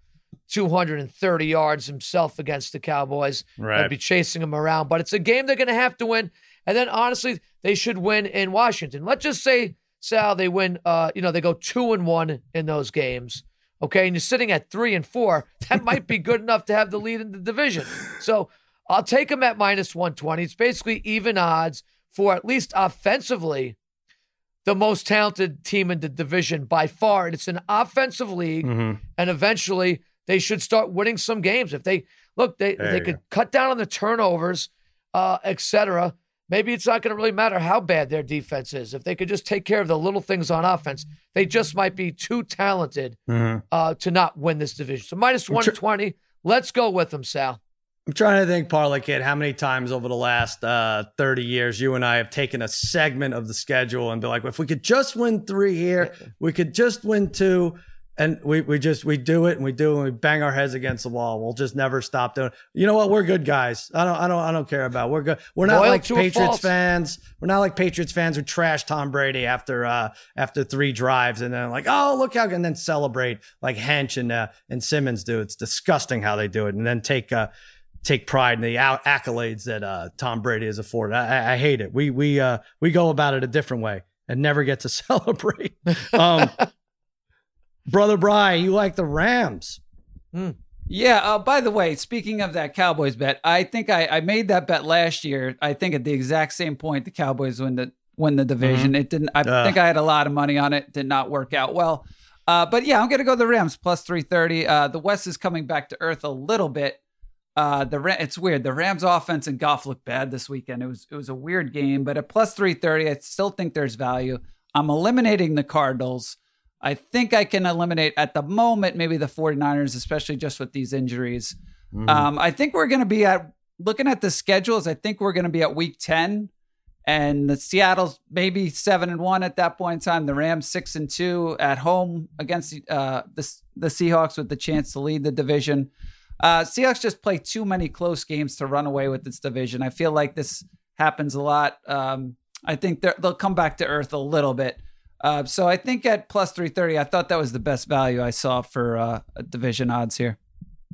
230 yards himself against the Cowboys. Right. They'll be chasing him around, but it's a game they're going to have to win. And then honestly, they should win in Washington. Let's just say, Sal, they win. Uh, you know, they go two and one in those games. Okay, and you're sitting at three and four. [LAUGHS] That might be good enough to have the lead in the division. So I'll take them at minus 120. It's basically even odds for at least offensively the most talented team in the division by far. And it's an offensive league Mhm. and eventually they should start winning some games. If they look, they There they could cut down on the turnovers, uh, etc. Maybe it's not going to really matter how bad their defense is. If they could just take care of the little things on offense, they just might be too talented Mhm. uh, to not win this division. So minus I'm tr- 120. Let's go with them, Sal. I'm trying to think, Parlay Kid, how many times over the last uh, 30 years you and I have taken a segment of the schedule and be like, if we could just win three here, we could just win two. And we, we just we do it and we do it and we bang our heads against the wall. We'll just never stop doing it. You know what? We're good guys. I don't I don't I don't care about. It. We're good. We're not like Patriots fans. We're not like Patriots fans who trash Tom Brady after uh after three drives and then like, oh look how and then celebrate like Hench and uh, and Simmons do. It's disgusting how they do it. And then take uh take pride in the out- accolades that uh, Tom Brady has afforded. I, I- I hate it. We we uh, we go about it a different way and never get to [LAUGHS] celebrate. Um, Brother Bry, you like the Rams? Yeah. Uh, by the way, speaking of that Cowboys bet, I think I, I made that bet last year. I think at the exact same point the Cowboys win the win the division. It didn't. I Ugh. think I had a lot of money on it. Did not work out well. Uh, but yeah, I'm gonna go the Rams plus three thirty. Uh, the West is coming back to earth a little bit. Uh, the it's weird. The Rams offense and Goff looked bad this weekend. It was it was a weird game, but at plus three thirty, I still think there's value. I'm eliminating the Cardinals. I think I can eliminate at the moment maybe the 49ers, especially just with these injuries. Um, I think we're going to be at looking at the schedules. I think we're going to be at week 10 and the Seattle's maybe seven and one at that point in time. The Rams six and two at home against uh, the, the Seahawks with the chance to lead the division. Uh, Seahawks just play too many close games to run away with this division. I feel like this happens a lot. Um, I think they're- they'll come back to earth a little bit. Uh, so I think at plus 330, I thought that was the best value I saw for uh, division odds here.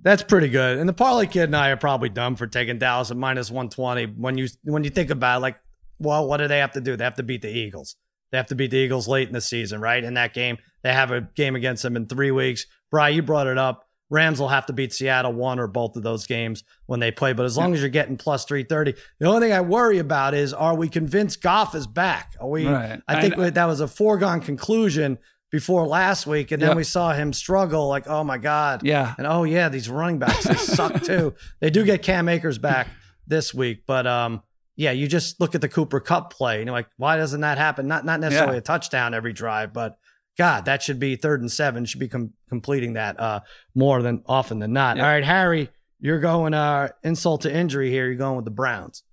That's pretty good. And the Parlay Kid and I are probably dumb for taking Dallas at minus 120. When you when you think about it, like, well, what do they have to do? They have to beat the Eagles. They have to beat the Eagles late in the season, right? In that game, they have a game against them in three weeks. Bry, you brought it up. Rams will have to beat Seattle one or both of those games when they play. But as long as you're getting plus 330, the only thing I worry about is are we convinced Goff is back? Are we? Right. I think I- that was a foregone conclusion before last week. And then Yep. we saw him struggle like, oh my God. Yeah. And oh yeah, these running backs they suck [LAUGHS] too. They do get Cam Akers back this week, but um, yeah, you just look at the Cooper Kupp play and you're like, why doesn't that happen? Not not necessarily Yeah. a touchdown every drive, but God, that should be third and seven. Should be com- completing that uh more than often than not. Yeah. All right, Harry, you're going uh insult to injury here. You're going with the Browns.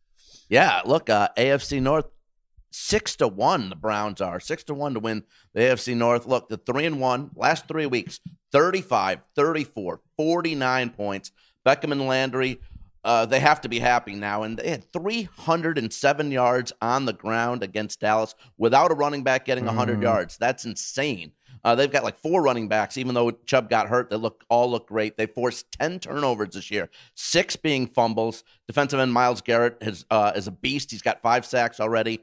Yeah, look, uh, AFC North six to one. The Browns are six to one to win the AFC North. Look, the three and one last three weeks 35, 34, 49 points. Beckham and Landry uh, they have to be happy now. And they had 307 yards on the ground against Dallas without a running back getting 100 Mhm. yards. That's insane. Uh, they've got like four running backs, even though Chubb got hurt. They look all look great. They forced 10 turnovers this year, six being fumbles. Defensive end Myles Garrett has, uh, is a beast. He's got five sacks already.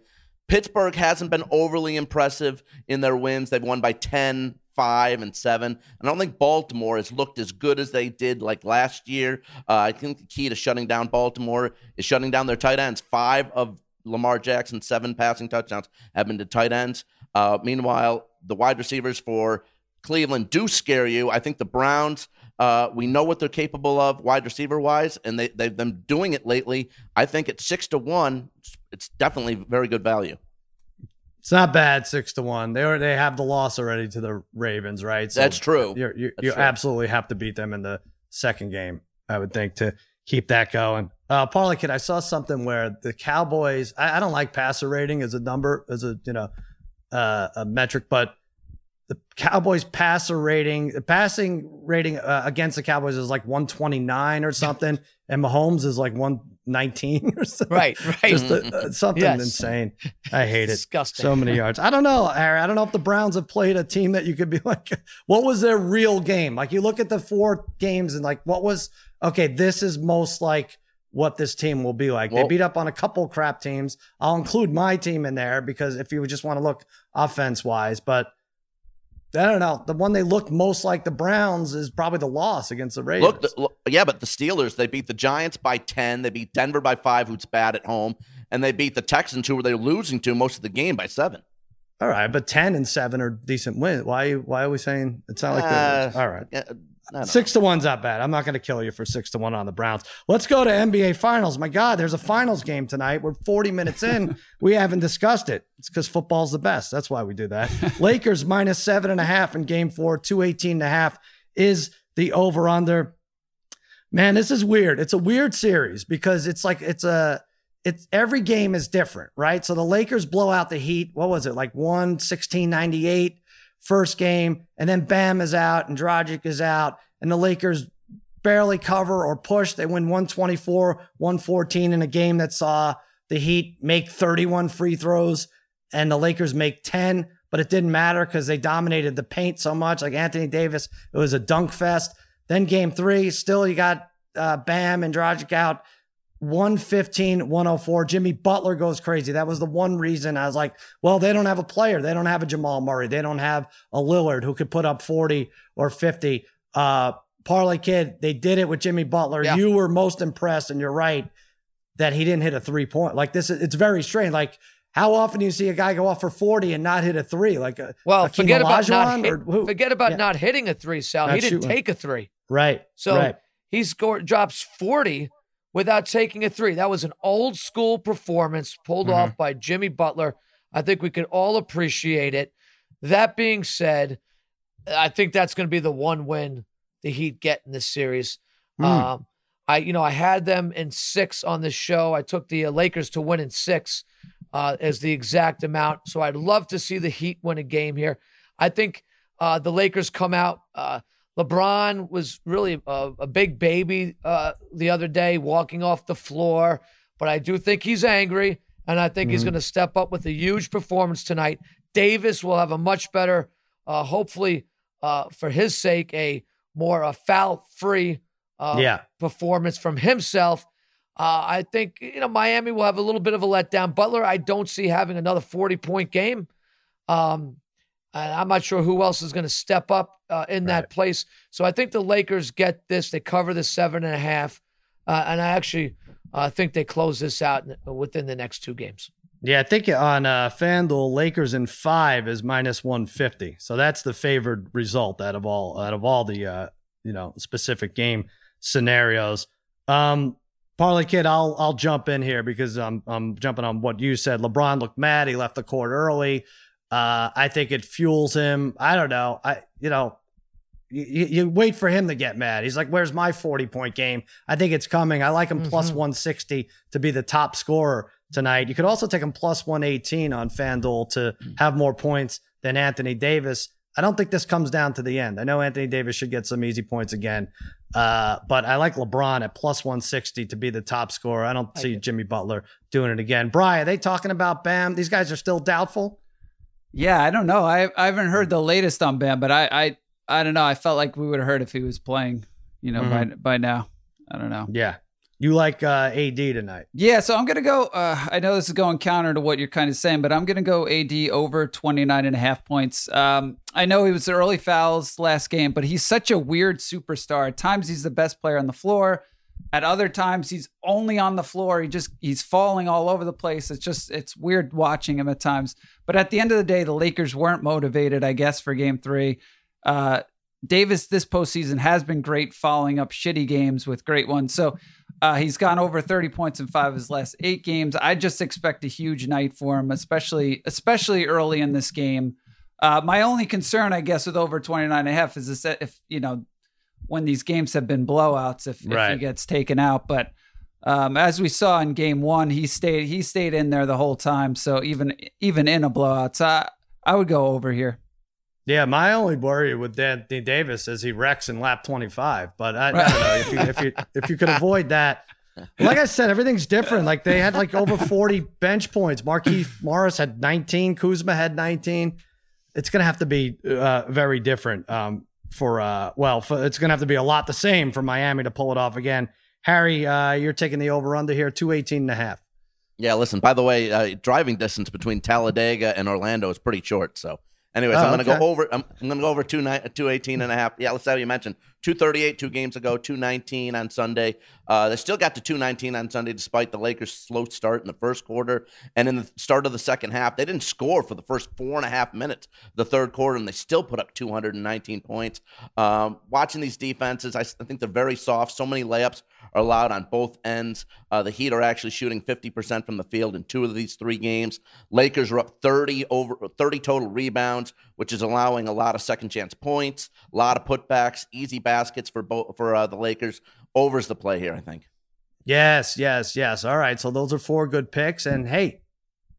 Pittsburgh hasn't been overly impressive in their wins. They've won by 10, 5, and 7. I don't think Baltimore has looked as good as they did like last year. Uh, I think the key to shutting down Baltimore is shutting down their tight ends. Five of Lamar Jackson's seven passing touchdowns have been to tight ends. Uh, meanwhile, the wide receivers for Cleveland do scare you. I think the Browns, uh, we know what they're capable of wide receiver wise, and they, they've been doing it lately. I think at six to one, it's definitely very good value. It's not bad, six to one. They are, they have the loss already to the Ravens, right? So That's true. You're, you That's you true. absolutely have to beat them in the second game. I would think to keep that going. Uh, Parlay Kid, I saw something where the Cowboys. I, I don't like passer rating as a number, as a you know uh, a metric, but the Cowboys passer rating, the passing rating uh, against the Cowboys is like 129 or something, and Mahomes is like 119 [LAUGHS] or something. Right, right. Just uh, uh, something Yes. insane. I hate it. Disgusting. So many yards. I don't know, Harry. I don't know if the Browns have played a team that you could be [LAUGHS] like, what was their real game? Like you look at the four games and like, what was okay? This is most like what this team will be like. they beat up on a couple crap teams. I'll include my team in there because if you just want to look offense wise, but I don't know. The one they looked most like the Browns is probably the loss against the Raiders. Look, the, look, yeah, but the Steelers, they beat the Giants by 10. They beat Denver by five, who's bad at home. And they beat the Texans, who were they losing to most of the game by seven. All right, but ten and seven are decent wins. Why? Why are we saying it's not like Uh, all right? Yeah, I don't know. Six to one's not bad. I'm not going to kill you for six to one on the Browns. Let's go to NBA Finals. My God, there's a finals game tonight. We're 40 minutes in. [LAUGHS] we haven't discussed it. It's because football's the best. That's why we do that. [LAUGHS] Lakers minus seven and a half in game four, 218 and a half is the over under. Man, this is weird. It's a weird series because it's like it's a it's every game is different, right? So the Lakers blow out the Heat. What was it? Like 116 98 first game, and then Bam is out and Dragic is out, and the Lakers barely cover or push. They win 124, 114 in a game that saw the Heat make 31 free throws and the Lakers make 10, but it didn't matter because they dominated the paint so much. Like Anthony Davis, it was a dunk fest. Then game three, still you got uh, Bam and Dragic out. 115, 104. Jimmy Butler goes crazy. That was the one reason I was like, well, they don't have a player. They don't have a Jamal Murray. They don't have a Lillard who could put up 40 or 50. Uh, Parlay Kid, they did it with Jimmy Butler. Yeah. You were most impressed, and you're right that he didn't hit a three point. Like this, is- it's very strange. Like, how often do you see a guy go off for 40 and not hit a three? Like, a, Well, Hakeem forget about not hit, who? forget about not hitting a three, Sal. Not he didn't shooting. take a three. right. So right. he scored drops 40 without taking a three. That was an old school performance pulled Mhm. off by Jimmy Butler. I think we could all appreciate it. That being said, I think that's going to be the one win the Heat get in this series. Hmm. Um, I, you know, I had them in six on the show. I took the uh, Lakers to win in six uh, as the exact amount. So I'd love to see the Heat win a game here. I think uh, the Lakers come out. LeBron was really a, a big baby uh, the other day, walking off the floor. But I do think he's angry, and I think he's Mhm. going to step up with a huge performance tonight. Davis will have a much better, uh, hopefully, uh, for his sake, a more uh, foul-free uh, yeah. performance from himself. Uh, I think you know Miami will have a little bit of a letdown. Butler, I don't see having another forty-point game. Um, I'm not sure who else is going to step up uh, in that place. So I think the Lakers get this. They cover the seven and a half, uh, and I actually uh, think they close this out within the next two games. Yeah, I think on uh, FanDuel, Lakers in five is minus one fifty. So that's the favored result out of all out of all the uh, you know specific game scenarios. Um, Parlay Kid, I'll I'll jump in here because I'm I'm jumping on what you said. LeBron looked mad. He left the court early. Uh, I think it fuels him. I don't know. I you know. You, you wait for him to get mad. He's like, "Where's my forty-point game?" I think it's coming. I like him plus Mhm. 160 to be the top scorer tonight. You could also take him plus 118 on FanDuel to have more points than Anthony Davis. I don't think this comes down to the end. I know Anthony Davis should get some easy points again. Uh, but I like LeBron at plus 160 to be the top scorer. I don't see Jimmy Butler doing it again. Brian, are they talking about Bam? These guys are still doubtful. Yeah, I don't know. I I haven't heard the latest on Bam, but I I I don't know. I felt like we would have heard if he was playing, you know, by by now. I don't know. Yeah. You like uh, AD tonight? Yeah, so I'm going to go. Uh, I know this is going counter to what you're kind of saying, but I'm going to go AD over 29 and a half points. Um, I know he was the early fouls last game, but he's such a weird superstar. At times, he's the best player on the floor. At other times, he's only on the floor. He just he's falling all over the place. It's just it's weird watching him at times. But at the end of the day, the Lakers weren't motivated, I guess, for Game Three. Uh, Davis this postseason has been great, following up shitty games with great ones. So uh, he's gone over 30 points in five of his last eight games. I just expect a huge night for him, especially especially early in this game. Uh, my only concern, I guess, with over 29 and a half is this, if, you know, when these games have been blowouts, if, Right. if he gets taken out. But um, as we saw in game one, he stayed he stayed in there the whole time. So even even in a blowout, so I, I would go over here. Yeah, my only worry with Anthony Davis is he wrecks in lap 25. But I, I don't know if you, if you if you could avoid that. Like I said, everything's different. Like they had like over 40 bench points. Markieff Morris had 19. Kuzma had 19. It's gonna have to be uh, very different um, for uh, well, for, it's gonna have to be a lot the same for Miami to pull it off again. Harry, uh, you're taking the over under here, 218 and a half. Yeah, listen, by the way, uh, driving distance between Talladega and Orlando is pretty short. So, anyways, Oh, I'm going to okay. go over, I'm, I'm going to go over two ni- 218 and a half. Yeah, let's how you mentioned 238 two games ago, 219 on Sunday. Uh, they still got to 219 on Sunday despite the Lakers' slow start in the first quarter. And in the start of the second half, they didn't score for the first four and a half minutes the third quarter, and they still put up 219 points. Um, watching these defenses, I think they're very soft. So many layups are allowed on both ends. Uh, the Heat are actually shooting 50% from the field in two of these three games. Lakers are up 30 over 30 total rebounds, which is allowing a lot of second chance points, a lot of putbacks, easy baskets for both for uh, the Lakers. Overs the play here, I think. Yes, yes, yes. All right. So those are four good picks. And hey,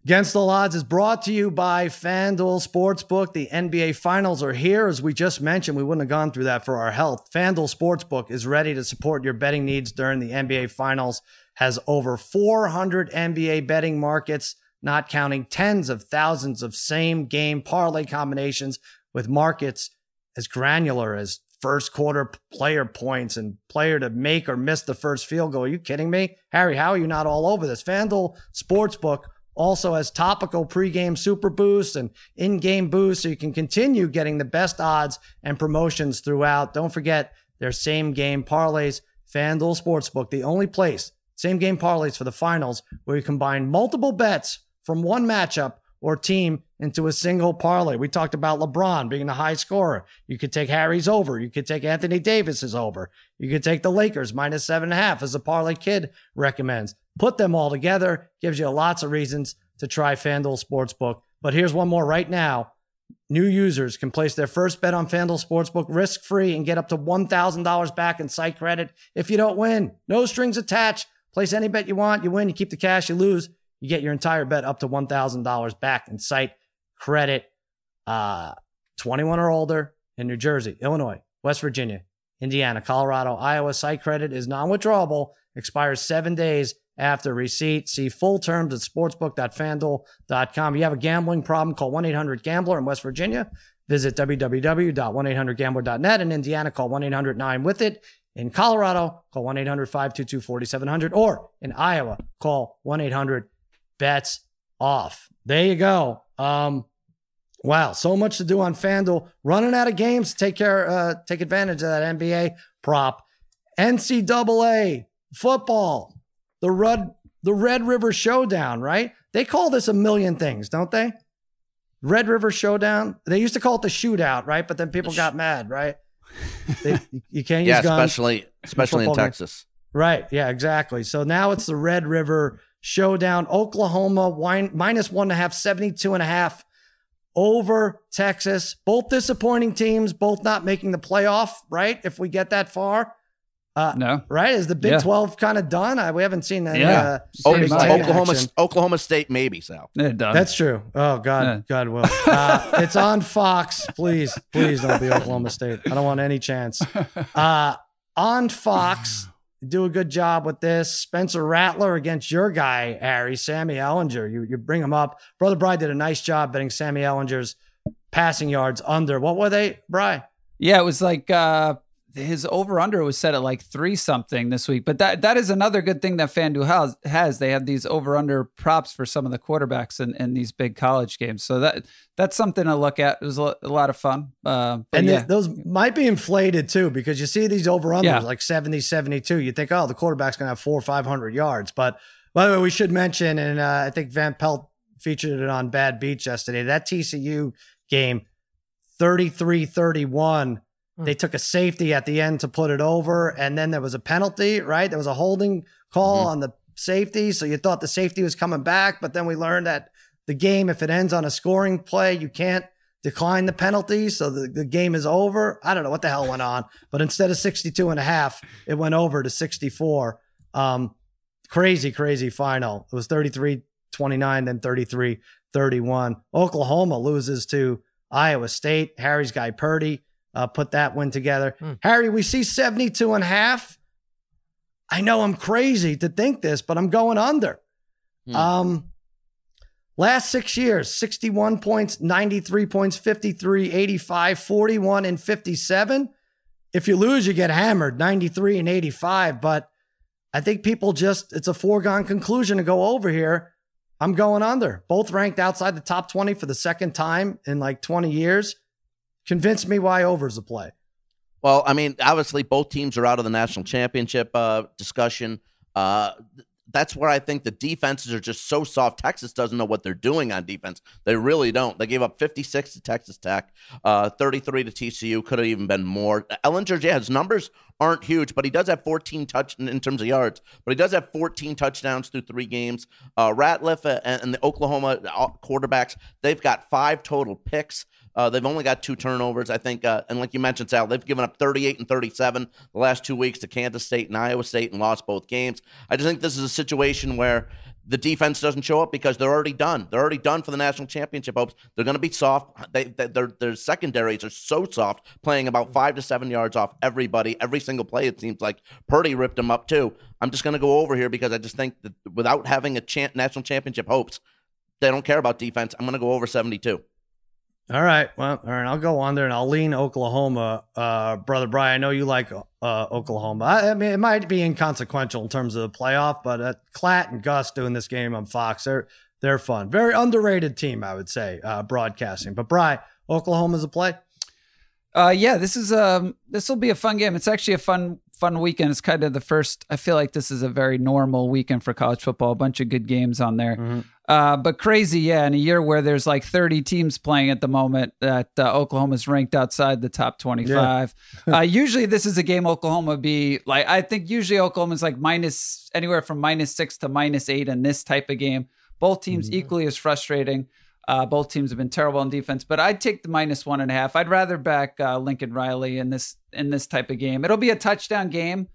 Against the Odds is brought to you by FanDuel Sportsbook. The NBA Finals are here. As we just mentioned, we wouldn't have gone through that for our health. FanDuel Sportsbook is ready to support your betting needs during the NBA Finals, has over 400 NBA betting markets, not counting tens of thousands of same game parlay combinations with markets as granular as first quarter player points and player to make or miss the first field goal. Are you kidding me? Harry, how are you not all over this? FanDuel Sportsbook also has topical pregame super boosts and in-game boosts so you can continue getting the best odds and promotions throughout. Don't forget their same game parlays. FanDuel Sportsbook, the only place, same game parlays for the finals where you combine multiple bets from one matchup or team into a single parlay. We talked about LeBron being the high scorer. You could take Harry's over. You could take Anthony Davis's over. You could take the Lakers minus seven and a half as the parlay kid recommends. Put them all together gives you lots of reasons to try FanDuel Sportsbook. But here's one more right now. New users can place their first bet on FanDuel Sportsbook risk free and get up to $1,000 back in site credit if you don't win. No strings attached. Place any bet you want. You win, you keep the cash, you lose. You get your entire bet up to $1,000 back in site credit. Uh, 21 or older in New Jersey, Illinois, West Virginia, Indiana, Colorado, Iowa. Site credit is non withdrawable, expires seven days after receipt. See full terms at sportsbook.fanduel.com. You have a gambling problem, call 1 800 Gambler in West Virginia. Visit www.1800gambler.net. In Indiana, call 1 800 9 with it. In Colorado, call 1 800 522 4700. Or in Iowa, call 1 800 bets off. There you go. Um, wow, so much to do on FanDuel. Running out of games take care, uh, take advantage of that NBA prop. NCAA football, the Red the Red River Showdown, right? They call this a million things, don't they? Red River Showdown. They used to call it the shootout, right? But then people got mad, right? They, [LAUGHS] you can't use Yeah, guns. especially especially in. Texas. Right. Yeah, exactly. So now it's the Red River Showdown. Oklahoma wine, minus one and a half, 72 and a half over Texas. Both disappointing teams, both not making the playoff, right? If we get that far. Uh, No. Right? Is the Big Yeah. 12 kind of done? I, we haven't seen any Yeah. uh, Oh, Pretty Big much. 10 Oklahoma action. Oklahoma State maybe Sal. They're done. That's true. Oh God, Yeah. God will. Uh, it's on Fox. Please, please don't be Oklahoma State. I don't want any chance. [LAUGHS] Uh, on Fox. Do a good job with this. Spencer Rattler against your guy, Harry, Sammy Ehlinger. You, you bring him up. Brother Bry did a nice job betting Sammy Ehlinger's passing yards under. What were they, Bry? Yeah, it was like uh his over under was set at like three something this week. But that that is another good thing that FanDuel has. has. They have these over under props for some of the quarterbacks in, in these big college games. So that that's something to look at. It was a, lot of fun. Uh, and yeah. those might be inflated too because you see these over unders yeah. like 70, 72. You think, oh, the quarterback's going to have four or 500 yards. But by the way, we should mention, and uh, I think Van Pelt featured it on Bad Beats yesterday, that TCU game, 33 31 Hmm. They took a safety at the end to put it over, and then there was a penalty, right? There was a holding call mm-hmm. on the safety. So you thought the safety was coming back, but then we learned that the game, if it ends on a scoring play, you can't decline the penalty. So the, the game is over. I don't know what the hell went on, but instead of 62 and a half, it went over to 64. Um, crazy, crazy final. It was 33 29, then 33 31. Oklahoma loses to Iowa State. Harry's guy Purdy uh, put that one together. Hmm. Harry, we see 72 and a half. I know I'm crazy to think this, but I'm going under. Hmm. Um, last six years 61 points, 93 points, 53, 85, 41, and 57. If you lose, you get hammered 93 and 85. But I think people just, it's a foregone conclusion to go over here. I'm going under. Both ranked outside the top 20 for the second time in like 20 years. Convince me why over's a play. Well, I mean, obviously both teams are out of the national championship uh, discussion. Uh, that's where I think the defenses are just so soft. Texas doesn't know what they're doing on defense. They really don't. They gave up 56 to Texas Tech, uh, 33 to TCU. Could have even been more. Ehlinger, yeah, his numbers aren't huge, but he does have 14 touch in terms of yards. But he does have 14 touchdowns through three games. Uh, Ratliff and, and the Oklahoma uh, quarterbacks, they've got five total picks. Uh, they've only got two turnovers, I think. Uh, and like you mentioned, Sal, they've given up 38 and 37 the last two weeks to Kansas State and Iowa State and lost both games. I just think this is a situation where the defense doesn't show up because they're already done. They're already done for the national championship hopes. They're going to be soft. They, they, their, their secondaries are so soft, playing about five to seven yards off everybody, every single play. It seems like Purdy ripped them up too. I'm just going to go over here because I just think that without having a cha- national championship hopes, they don't care about defense. I'm going to go over 72. All right. Well, all right. I'll go on there and I'll lean Oklahoma. Uh, Brother Brian, I know you like uh, Oklahoma. I, I, mean, it might be inconsequential in terms of the playoff, but uh, Klatt and Gus doing this game on Fox, they're they're fun. Very underrated team, I would say, uh, broadcasting. But Brian, Oklahoma's a play. Uh, yeah, this is um, this will be a fun game. It's actually a fun fun weekend. It's kind of the first. I feel like this is a very normal weekend for college football. A bunch of good games on there. Mm-hmm. Uh, but crazy, yeah. In a year where there's like 30 teams playing at the moment, that uh, Oklahoma's ranked outside the top 25. Yeah. uh, [LAUGHS] usually, this is a game Oklahoma be like. I think usually Oklahoma's like minus anywhere from minus six to minus eight in this type of game. Both teams mm-hmm. equally as frustrating. Uh, both teams have been terrible on defense, but I'd take the minus one and a half. I'd rather back uh, Lincoln Riley in this in this type of game. It'll be a touchdown game.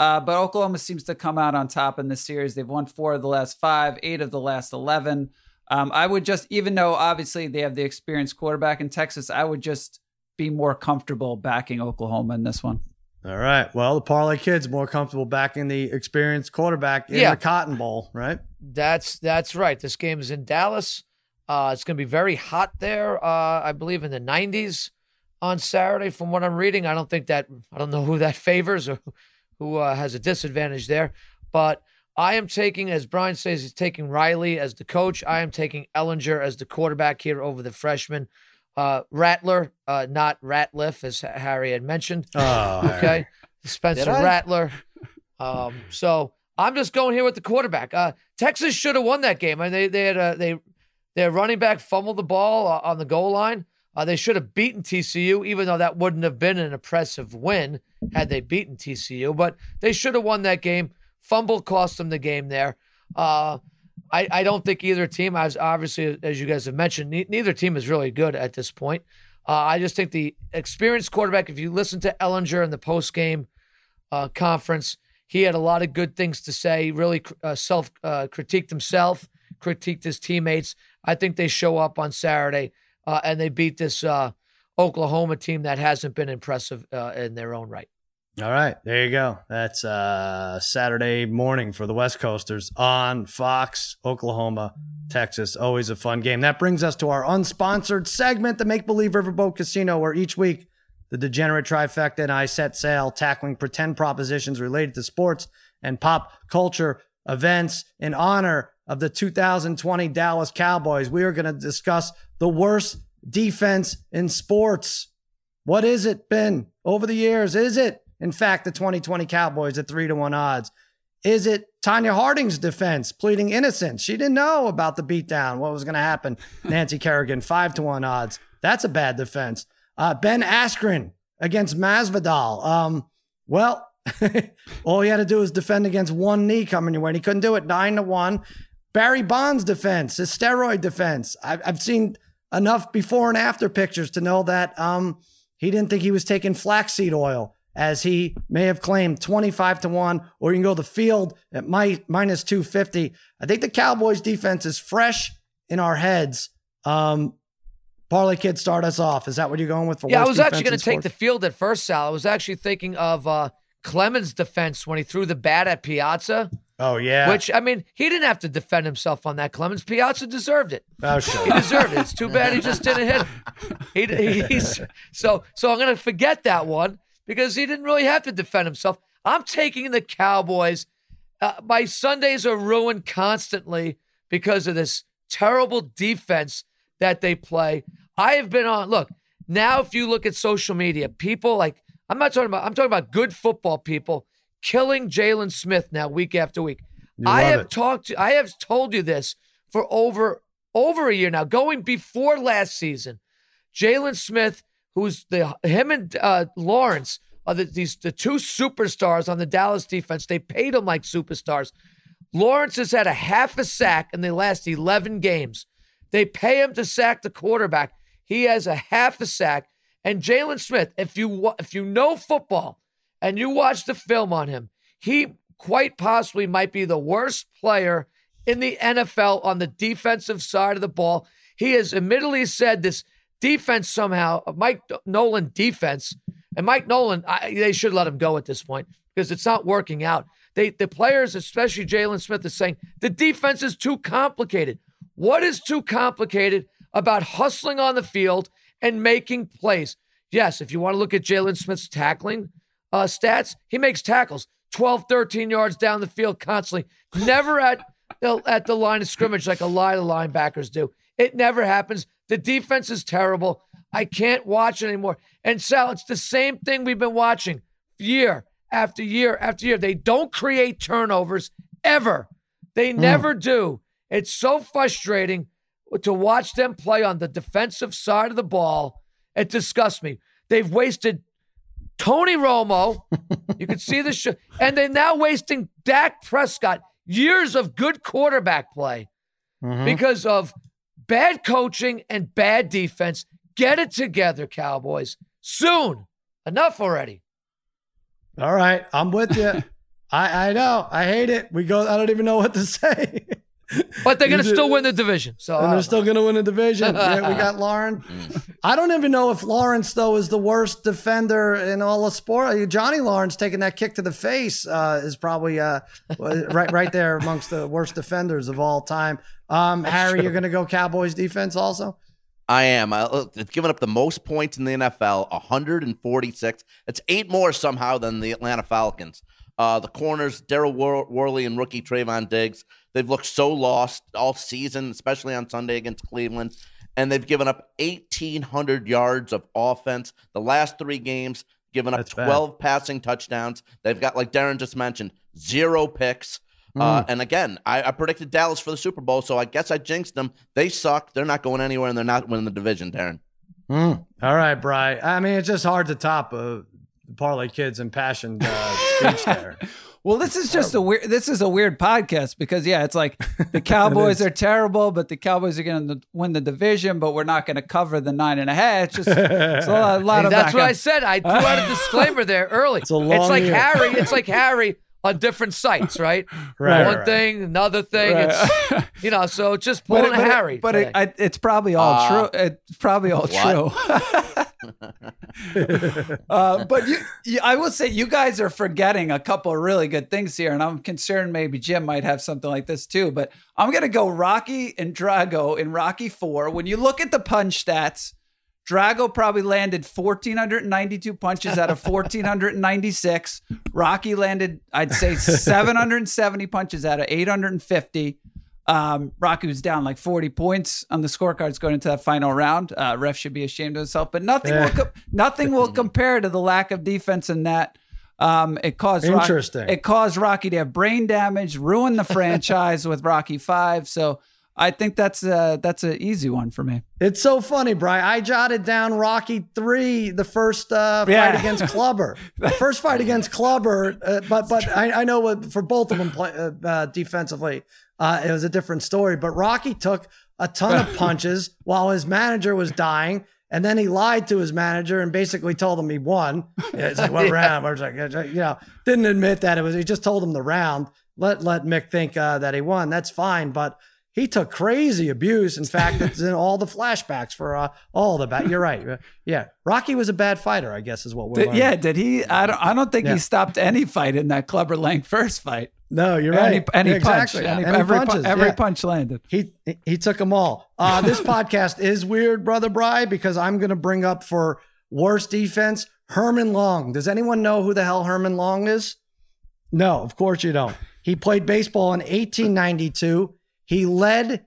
Uh, but Oklahoma seems to come out on top in this series. They've won four of the last five, eight of the last 11. Um, I would just, even though obviously they have the experienced quarterback in Texas, I would just be more comfortable backing Oklahoma in this one. All right. Well, the Parlay Kids more comfortable backing the experienced quarterback in yeah. the Cotton Bowl, right? That's that's right. This game is in Dallas. Uh, it's going to be very hot there. Uh, I believe in the 90s on Saturday. From what I'm reading, I don't think that I don't know who that [LAUGHS] favors or who uh, has a disadvantage there. But I am taking, as Brian says, he's taking Riley as the coach. I am taking Ehlinger as the quarterback here over the freshman. Uh, Rattler, uh, not Ratliff, as Harry had mentioned. Oh, okay. Spencer Rattler. Um, so I'm just going here with the quarterback. Uh, Texas should have won that game. I mean, they they had a, they their running back fumbled the ball uh, on the goal line. Uh, they should have beaten TCU, even though that wouldn't have been an impressive win had they beaten TCU. But they should have won that game. Fumble cost them the game there. Uh, I, I don't think either team, as obviously as you guys have mentioned, ne- neither team is really good at this point. Uh, I just think the experienced quarterback. If you listen to Ehlinger in the post game uh, conference, he had a lot of good things to say. He really uh, self critiqued himself, critiqued his teammates. I think they show up on Saturday uh, and they beat this uh, Oklahoma team that hasn't been impressive uh, in their own right. All right, there you go. That's uh, Saturday morning for the West Coasters on Fox, Oklahoma, Texas. Always a fun game. That brings us to our unsponsored segment, the Make Believe Riverboat Casino, where each week the degenerate trifecta and I set sail, tackling pretend propositions related to sports and pop culture events in honor of the 2020 Dallas Cowboys. We are going to discuss the worst defense in sports. What is it been over the years? Is it in fact, the 2020 Cowboys at three to one odds. Is it Tonya Harding's defense pleading innocence? She didn't know about the beatdown, what was going to happen. [LAUGHS] Nancy Kerrigan, five to one odds. That's a bad defense. Uh, ben Askren against Masvidal. Um, well, [LAUGHS] all he had to do was defend against one knee coming your way, and he couldn't do it. Nine to one. Barry Bonds' defense, his steroid defense. I've, I've seen enough before and after pictures to know that um, he didn't think he was taking flaxseed oil as he may have claimed 25 to 1, or you can go the field at my, minus 250. I think the Cowboys defense is fresh in our heads. Um, Parlay Kid, start us off. Is that what you're going with? For yeah, I was actually going to take the field at first, Sal. I was actually thinking of uh, Clemens' defense when he threw the bat at Piazza. Oh yeah. Which I mean, he didn't have to defend himself on that. Clemens Piazza deserved it. Oh sure. He deserved it. It's too bad he just didn't hit him. He, he, he's so so. I'm going to forget that one because he didn't really have to defend himself. I'm taking the Cowboys. Uh, my Sundays are ruined constantly because of this terrible defense that they play. I have been on, look, now if you look at social media, people like, I'm not talking about, I'm talking about good football people killing Jaylon Smith now week after week. I have it. talked to, I have told you this for over over a year now, going before last season. Jaylon Smith who's the him and uh, Lawrence are the, these the two superstars on the Dallas defense. They paid them like superstars. Lawrence has had a half a sack in the last 11 games. They pay him to sack the quarterback. He has a half a sack. And Jaylon Smith, if you if you know football and you watch the film on him, he quite possibly might be the worst player in the NFL on the defensive side of the ball. He has admittedly said this defense somehow, uh, Mike Nolan defense, and Mike Nolan, I, they should let him go at this point because it's not working out. They, the players, especially Jaylon Smith, is saying the defense is too complicated. What is too complicated about hustling on the field and making plays? Yes, if you want to look at Jaylon Smith's tackling uh, stats, he makes tackles 12, 13 yards down the field constantly, never at the, at the line of scrimmage like a lot of linebackers do. It never happens. The defense is terrible. I can't watch it anymore. And Sal, it's the same thing we've been watching year after year after year. They don't create turnovers ever. They mm. never do. It's so frustrating to watch them play on the defensive side of the ball. It disgusts me. They've wasted Tony Romo. [LAUGHS] you can see the show. And they're now wasting Dak Prescott years of good quarterback play mm-hmm. because of bad coaching and bad defense. Get it together, Cowboys. Soon. Enough already. All right. I'm with you. [LAUGHS] I, I know. I hate it. We go, I don't even know what to [LAUGHS] say. But they're going to still win the division. So and they're still going to win the division. [LAUGHS] yeah, we got Lauren. I don't even know if Lawrence though is the worst defender in all of sport. Johnny Lawrence taking that kick to the face uh, is probably uh, [LAUGHS] right right there amongst the worst defenders of all time. Um, Harry, true. you're going to go Cowboys defense also. I am. Uh, it's given up the most points in the NFL, 146. It's eight more somehow than the Atlanta Falcons. Uh, the corners, Daryl Wor- Worley and rookie Trevon Diggs, they've looked so lost all season, especially on Sunday against Cleveland. And they've given up 1,800 yards of offense. The last three games, given up That's 12 bad. passing touchdowns. They've got, like Darren just mentioned, zero picks. Uh, mm. and again, I, I, predicted Dallas for the Super Bowl, so I guess I jinxed them. They suck. They're not going anywhere, and they're not winning the division, Darren. Mm. All right, Bry. I mean, it's just hard to top uh, Parlay Kids and Passion uh, speech there. [LAUGHS] well, this is just a weird. This is a weird podcast because yeah, it's like [LAUGHS] the Cowboys are terrible, but the Cowboys are going to win the division, but we're not going to cover the nine and a half. It's just it's a lot, a lot hey, of. That's what I said. I threw out a disclaimer there early. It's, a long it's like year. Harry. It's like [LAUGHS] Harry on different sites, right? [LAUGHS] right One right. thing, another thing. Right. It's you know, so just pulling but it, a Harry. But it, it's probably all uh, true. It's probably all what? true. [LAUGHS] Uh, but you, you, I will say, you guys are forgetting a couple of really good things here, and I'm concerned maybe Jim might have something like this too. But I'm gonna go Rocky and Drago in Rocky Four. When you look at the punch stats, Drago probably landed 1,492 punches out of 1,496. Rocky landed, I'd say, [LAUGHS] 770 punches out of 850. Um, Rocky was down like 40 points on the scorecards going into that final round. Uh, ref should be ashamed of himself, but nothing will co- nothing will [LAUGHS] compare to the lack of defense in that. Um, it caused Interesting. it caused Rocky to have brain damage, ruin the franchise with Rocky Five. So I think that's a, that's an easy one for me. It's so funny, Brian. I jotted down Rocky three, the first uh, fight Yeah. against [LAUGHS] Clubber, the first fight against Clubber. Uh, but but I, I know what for both of them play, uh, uh, defensively, uh, it was a different story. But Rocky took a ton of [LAUGHS] punches while his manager was dying. And then he lied to his manager and basically told him he won. Yeah, It's like what [LAUGHS] round? I was like, you know, didn't admit that it was. He just told him the round. Let let Mick think uh, that he won. That's fine, but he took crazy abuse. In fact, it's in all the flashbacks for uh, all the bad. You're right. Yeah, Rocky was a bad fighter. I guess is what we're Did, yeah, did he? I don't. I don't think Yeah. he stopped any fight in that Clubber Lang first fight. No, you're Any, right. any exactly. punch, any, Any every, punches, every yeah. punch landed. He he took them all. Uh, this podcast is weird, brother Bry, because I'm going to bring up for worst defense Herman Long. Does anyone know who the hell Herman Long is? No, of course you don't. He played baseball in 1892. He led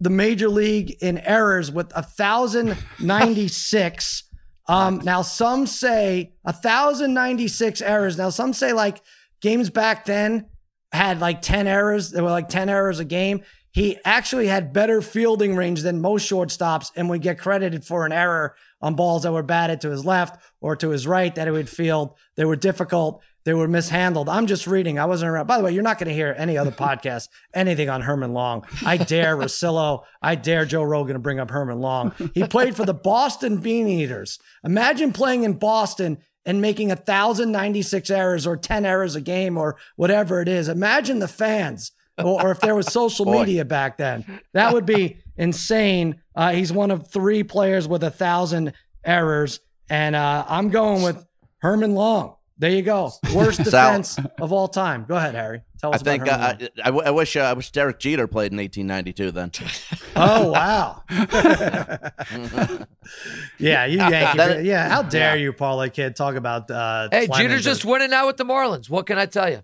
the major league in errors with 1,096. Um, now, some say 1,096 errors. Now, some say like games back then had like 10 errors. There were like 10 errors a game. He actually had better fielding range than most shortstops and would get credited for an error on balls that were batted to his left or to his right that he would field. They were difficult. They were mishandled. I'm just reading. I wasn't around. By the way, you're not going to hear any other [LAUGHS] podcast, anything on Herman Long. I dare Rosillo. I dare Joe Rogan to bring up Herman Long. He [LAUGHS] played for the Boston Bean Eaters. Imagine playing in Boston and making 1,096 errors or 10 errors a game or whatever it is. Imagine the fans. or, if there was [LAUGHS] social media back then, that would be insane. Uh, he's one of three players with a thousand errors, and uh, I'm going with Herman Long. There you go, [LAUGHS] worst [LAUGHS] defense of all time. Go ahead, Harry. Tell I us think about uh, Herman Long. I, I, w- I wish uh, I wish Derek Jeter played in 1892. Then [LAUGHS] Oh wow! yeah, you Yankee. That- yeah, how dare Yeah. you, parlay kid, talk about? Uh, Hey, Clemens Jeter's just winning now with the Marlins. What can I tell you?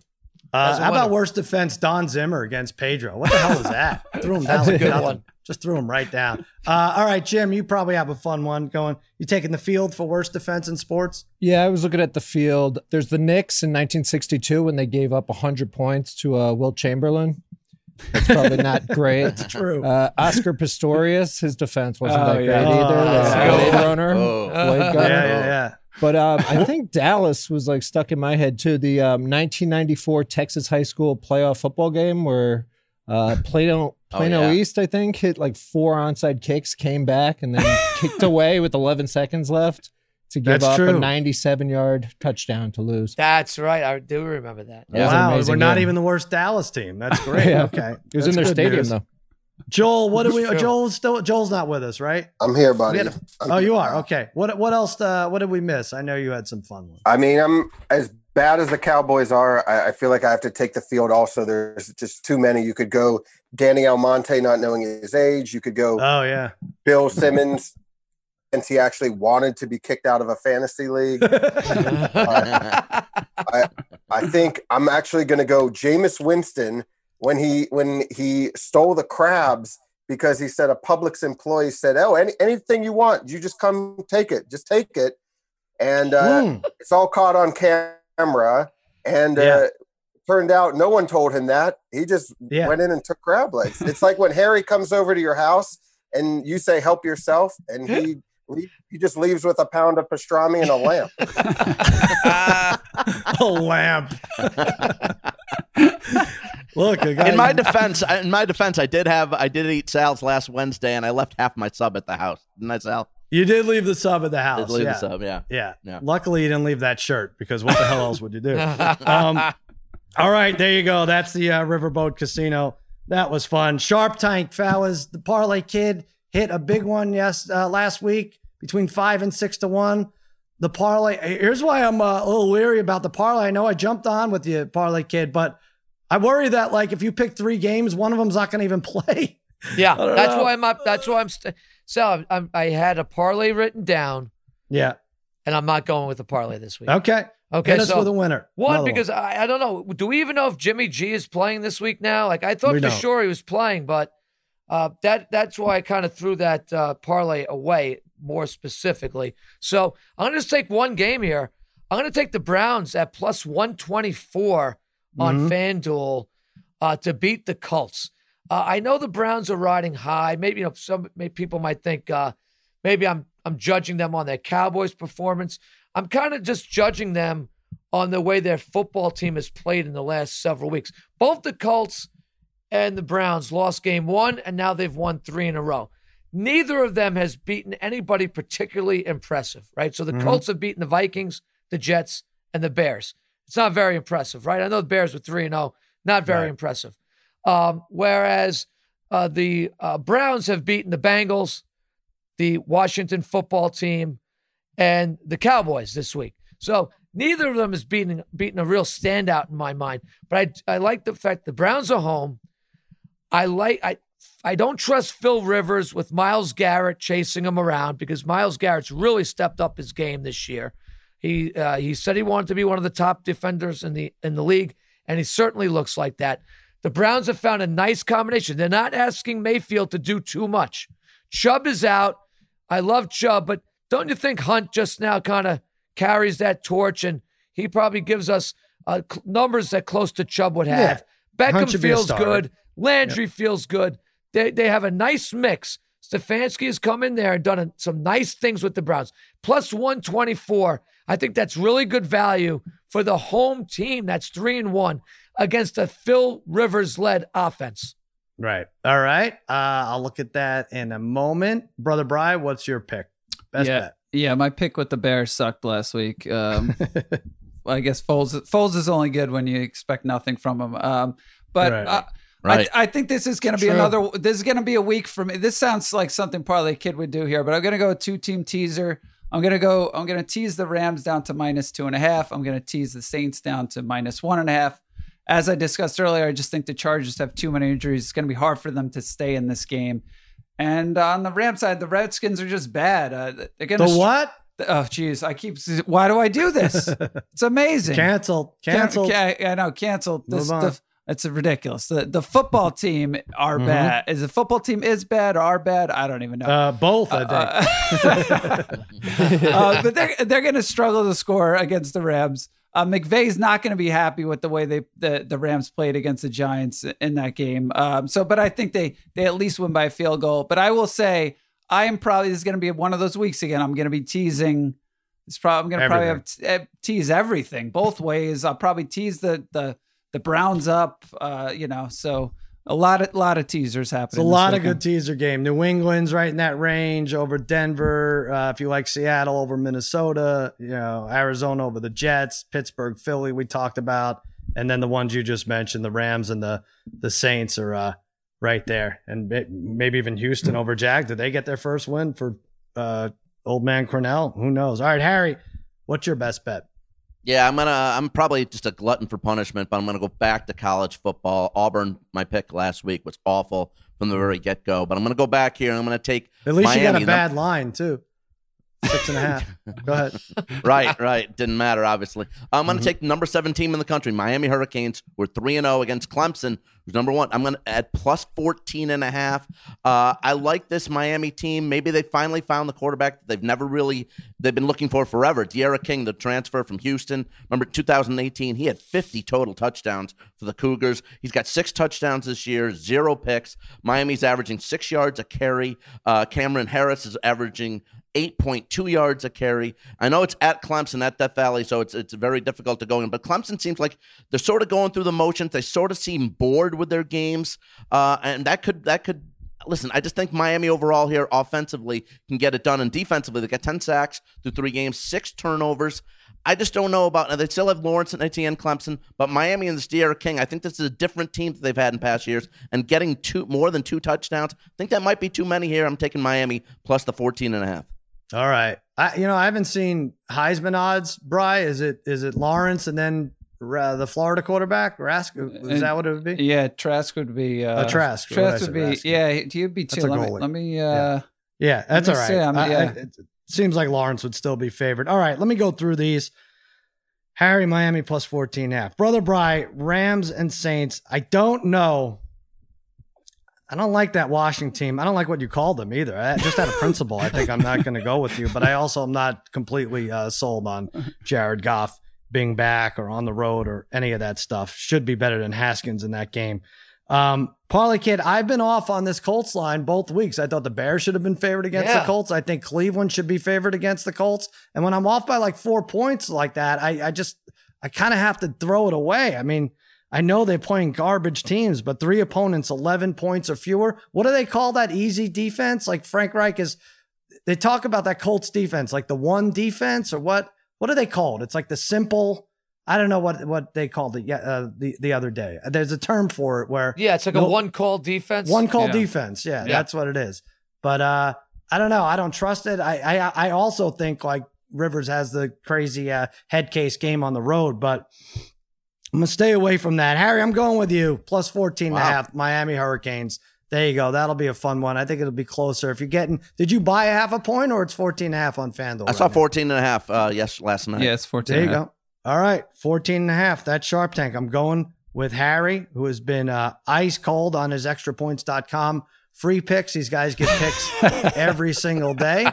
Uh, As a how about worst defense? Don Zimmer against Pedro. What the hell is that? threw him down. That's a good nothing. one. Just threw him right down. Uh, all right, Jim, you probably have a fun one going. You taking the field for worst defense in sports? Yeah, I was looking at the field. There's the Knicks in 1962 when they gave up 100 points to uh, Wilt Chamberlain. That's probably not [LAUGHS] great. True. Uh, Oscar Pistorius, his defense wasn't Oh, that yeah. great either. Oh, The yeah. Blade Runner, Oh. Blade yeah, yeah, yeah. But um, I think Dallas was like stuck in my head too. The um, 1994 Texas high school playoff football game where uh, Plano Plano [LAUGHS] yeah. East, I think, hit like four onside kicks, came back, and then [LAUGHS] kicked away with 11 seconds left to give That's up true. a 97 yard touchdown to lose. That's right. I do remember that. That was an wow, amazing we're not game. even the worst Dallas team. That's [LAUGHS] great. Yeah. Okay, It was That's in their stadium news. though. Joel, what do we? That's. Joel's still. Joel's not with us, right? I'm here, buddy. a- I'm oh, here. you are. Okay. What? What else? Uh, what did we miss? I know you had some fun ones. I mean, I'm as bad as the Cowboys are. I, I feel like I have to take the field. Also, there's just too many. You could go Danny Almonte, not knowing his age. You could go Oh yeah. Bill Simmons, [LAUGHS] since he actually wanted to be kicked out of a fantasy league. [LAUGHS] I think I'm actually going to go Jameis Winston when he when he stole the crabs because he said a Publix employee said, "Oh, any, anything you want, you just come take it, just take it," and uh, Hmm. it's all caught on camera. Camera, and Yeah. uh, turned out no one told him that. He just Yeah. went in and took crab legs. it's like when Harry comes over to your house and you say, "Help yourself," and he. [LAUGHS] He just leaves with a pound of pastrami and a lamp. [LAUGHS] [LAUGHS] a lamp. Look, a guy, in my defense, in my defense, I did have I did eat Sal's last Wednesday, and I left half my sub at the house. Didn't I, Sal? You did leave the sub at the house. Did leave yeah. the sub, yeah. Yeah. Yeah. Luckily, you didn't leave that shirt because what the hell else would you do? [LAUGHS] Um, all right, there you go. That's the uh, Riverboat Casino. That was fun. Sharp Tank, fellas. The Parlay Kid hit a big one yes uh, last week. between five and six to one. The parlay. Here's why I'm uh, a little weary about the parlay. I know I jumped on with you, parlay kid, but I worry that like if you pick three games, one of them's not going to even [LAUGHS] play. Yeah, that's know. why I'm up. That's why I'm. St- so I'm, I'm, I had a parlay written down, Yeah. and I'm not going with the parlay this week. Okay. Okay, Hit us so with a winner. One, Another because I, I don't know. Do we even know if Jimmy G is playing this week now? Like I thought We for don't. sure he was playing, but uh, that that's why I kind of threw that uh, parlay away more specifically. So I'm gonna just take one game here. I'm gonna take the Browns at plus 124 on Mhm. FanDuel uh, to beat the Colts. Uh, I know the Browns are riding high. Maybe you know some maybe people might think uh, maybe I'm I'm judging them on their Cowboys performance. I'm kind of just judging them on the way their football team has played in the last several weeks. Both the Colts and the Browns lost game one, and now they've won three in a row. Neither of them has beaten anybody particularly impressive, right? So the Mhm. Colts have beaten the Vikings, the Jets, and the Bears. It's not very impressive, right? I know the Bears were 3 and 0, not very Right. impressive. Um, whereas uh, the uh, Browns have beaten the Bengals, the Washington football team, and the Cowboys this week. So neither of them is beating beating a real standout in my mind. But I I like the fact the Browns are home. I like I I don't trust Phil Rivers with Myles Garrett chasing him around because Myles Garrett's really stepped up his game this year. He uh, he said he wanted to be one of the top defenders in the in the league, and he certainly looks like that. The Browns have found a nice combination. They're not asking Mayfield to do too much. Chubb is out. I love Chubb, but don't you think Hunt just now kind of carries that torch and he probably gives us uh, cl- numbers that close to Chubb would have? Hunt Beckham feels good. Landry feels good. They they have a nice mix. Stefanski has come in there and done a- some nice things with the Browns. Plus 124. I think that's really good value for the home team that's 3 and 1 against a Phil Rivers led offense. Right. All right. Uh, I'll look at that in a moment. Brother Bry, what's your pick? Best yeah, bet. yeah. My pick with the Bears sucked last week. Um, [LAUGHS] I guess Foles Foles is only good when you expect nothing from him. Um, but Right. uh, Right. I, I think this is going to be True. another. This is going to be a week for me. This sounds like something probably a kid would do here, but I'm going to go two team teaser. I'm going to go. I'm going to tease the Rams down to minus two and a half. I'm going to tease the Saints down to minus one and a half. As I discussed earlier, I just think the Chargers have too many injuries. It's going to be hard for them to stay in this game. And on the Ram side, the Redskins are just bad. Uh, they're going The what? Oh, geez. I keep. Why do I do this? [LAUGHS] It's amazing. Canceled. Canceled. Can, I know. Canceled. This, the, it's ridiculous. The the football team are Mhm. bad. Is the football team is bad or are bad? I don't even know. Uh, both, I think. Uh, [LAUGHS] uh, but they're they're going to struggle to score against the Rams. Uh, McVay's not going to be happy with the way they the, the Rams played against the Giants in that game. Um, so, but I think they they at least win by a field goal. But I will say I am probably this is going to be one of those weeks again. I'm going to be teasing. It's probably I'm going to probably have t- eh, tease everything both ways. I'll probably tease the the the Browns up. Uh, you know, so a lot of lot of teasers happening. It's a lot of good teaser game. New England's right in that range over Denver. Uh, if you like Seattle over Minnesota, you know Arizona over the Jets, Pittsburgh, Philly. We talked about, and then the ones you just mentioned, the Rams and the the Saints are uh, right there, and maybe even Houston over Jag. Did they get their first win for uh, old man Crennel? Who knows? All right, Harry, what's your best bet? Yeah, I'm gonna. I'm probably just a glutton for punishment, but I'm gonna go back to college football. Auburn, my pick last week was awful from the very get go, but I'm gonna go back here and I'm gonna take. At least you got a bad line too. Six and a half. [LAUGHS] Go ahead. right, right. Didn't matter, obviously. I'm going to Mhm. take number seven team in the country, Miami Hurricanes. We're 3 and 0 against Clemson, who's number one. I'm going to add plus 14 and a half. Uh, I like this Miami team. Maybe they finally found the quarterback that they've never really, they've been looking for forever. D'Eriq King, the transfer from Houston. Remember 2018, he had 50 total touchdowns for the Cougars. He's got six touchdowns this year, zero picks. Miami's averaging six yards a carry. Uh, Cameron Harris is averaging 8.2 yards a carry. I know it's at Clemson at Death Valley, so it's it's very difficult to go in. But Clemson seems like they're sort of going through the motions. They sort of seem bored with their games, uh, and that could that could. Listen, I just think Miami overall here offensively can get it done, and defensively they got 10 sacks through three games, six turnovers. I just don't know about. Now they still have Lawrence and Etienne Clemson, but Miami and this D'Eriq King. I think this is a different team that they've had in past years, and getting two more than two touchdowns. I think that might be too many here. I'm taking Miami plus the 14 and a half. All right. I, you know, I haven't seen Heisman odds. Bry, is it is it Lawrence and then uh, the Florida quarterback Rask? Is that what it would be? Yeah, Trask would be. Uh, Uh, Trask, I Trask would be. Rask? Yeah, he'd be two. Let me, let me. Uh, Yeah, that's all right. see, I'm- I- I- it seems like Lawrence would still be favored. All right, let me go through these. Harry, Miami plus 14 and half. Brother Bry, Rams and Saints. I don't know. I don't like that Washington team. I don't like what you called them either. I, just out of principle, I think I'm not going to go with you. But I also am not completely uh, sold on Jared Goff being back or on the road or any of that stuff. Should be better than Haskins in that game. Um, Parlay Kid, I've been off on this Colts line both weeks. I thought the Bears should have been favored against Yeah. the Colts. I think Cleveland should be favored against the Colts. And when I'm off by like four points like that, I, I just, I kind of have to throw it away. I mean, I know they're playing garbage teams, but three opponents, 11 points or fewer. What do they call that easy defense? Like Frank Reich is, they talk about that Colts defense, like the one defense or what? What do they call it? It's like the simple, I don't know what, what they called it yet, uh, the, the other day. There's a term for it where Yeah, it's like No- a one call defense. one call Yeah. defense. Yeah, Yeah. that's what it is. But uh, I don't know. I don't trust it. I I, I also think like Rivers has the crazy uh, head case game on the road, but I'm gonna stay away from that. Harry, I'm going with you. Plus 14 and a half. Miami Hurricanes. There you go. That'll be a fun one. I think it'll be closer. If you're getting, did you buy a half a point or it's 14 and a half on FanDuel? I saw right now? 14 and a half uh, yes last night. yeah, it's fourteen. There you and a half. go. All right, 14 and a half. That's Sharp Tank. I'm going with Harry, who has been uh, ice cold on his extrapoints.com free picks. These guys get picks [LAUGHS] every single day.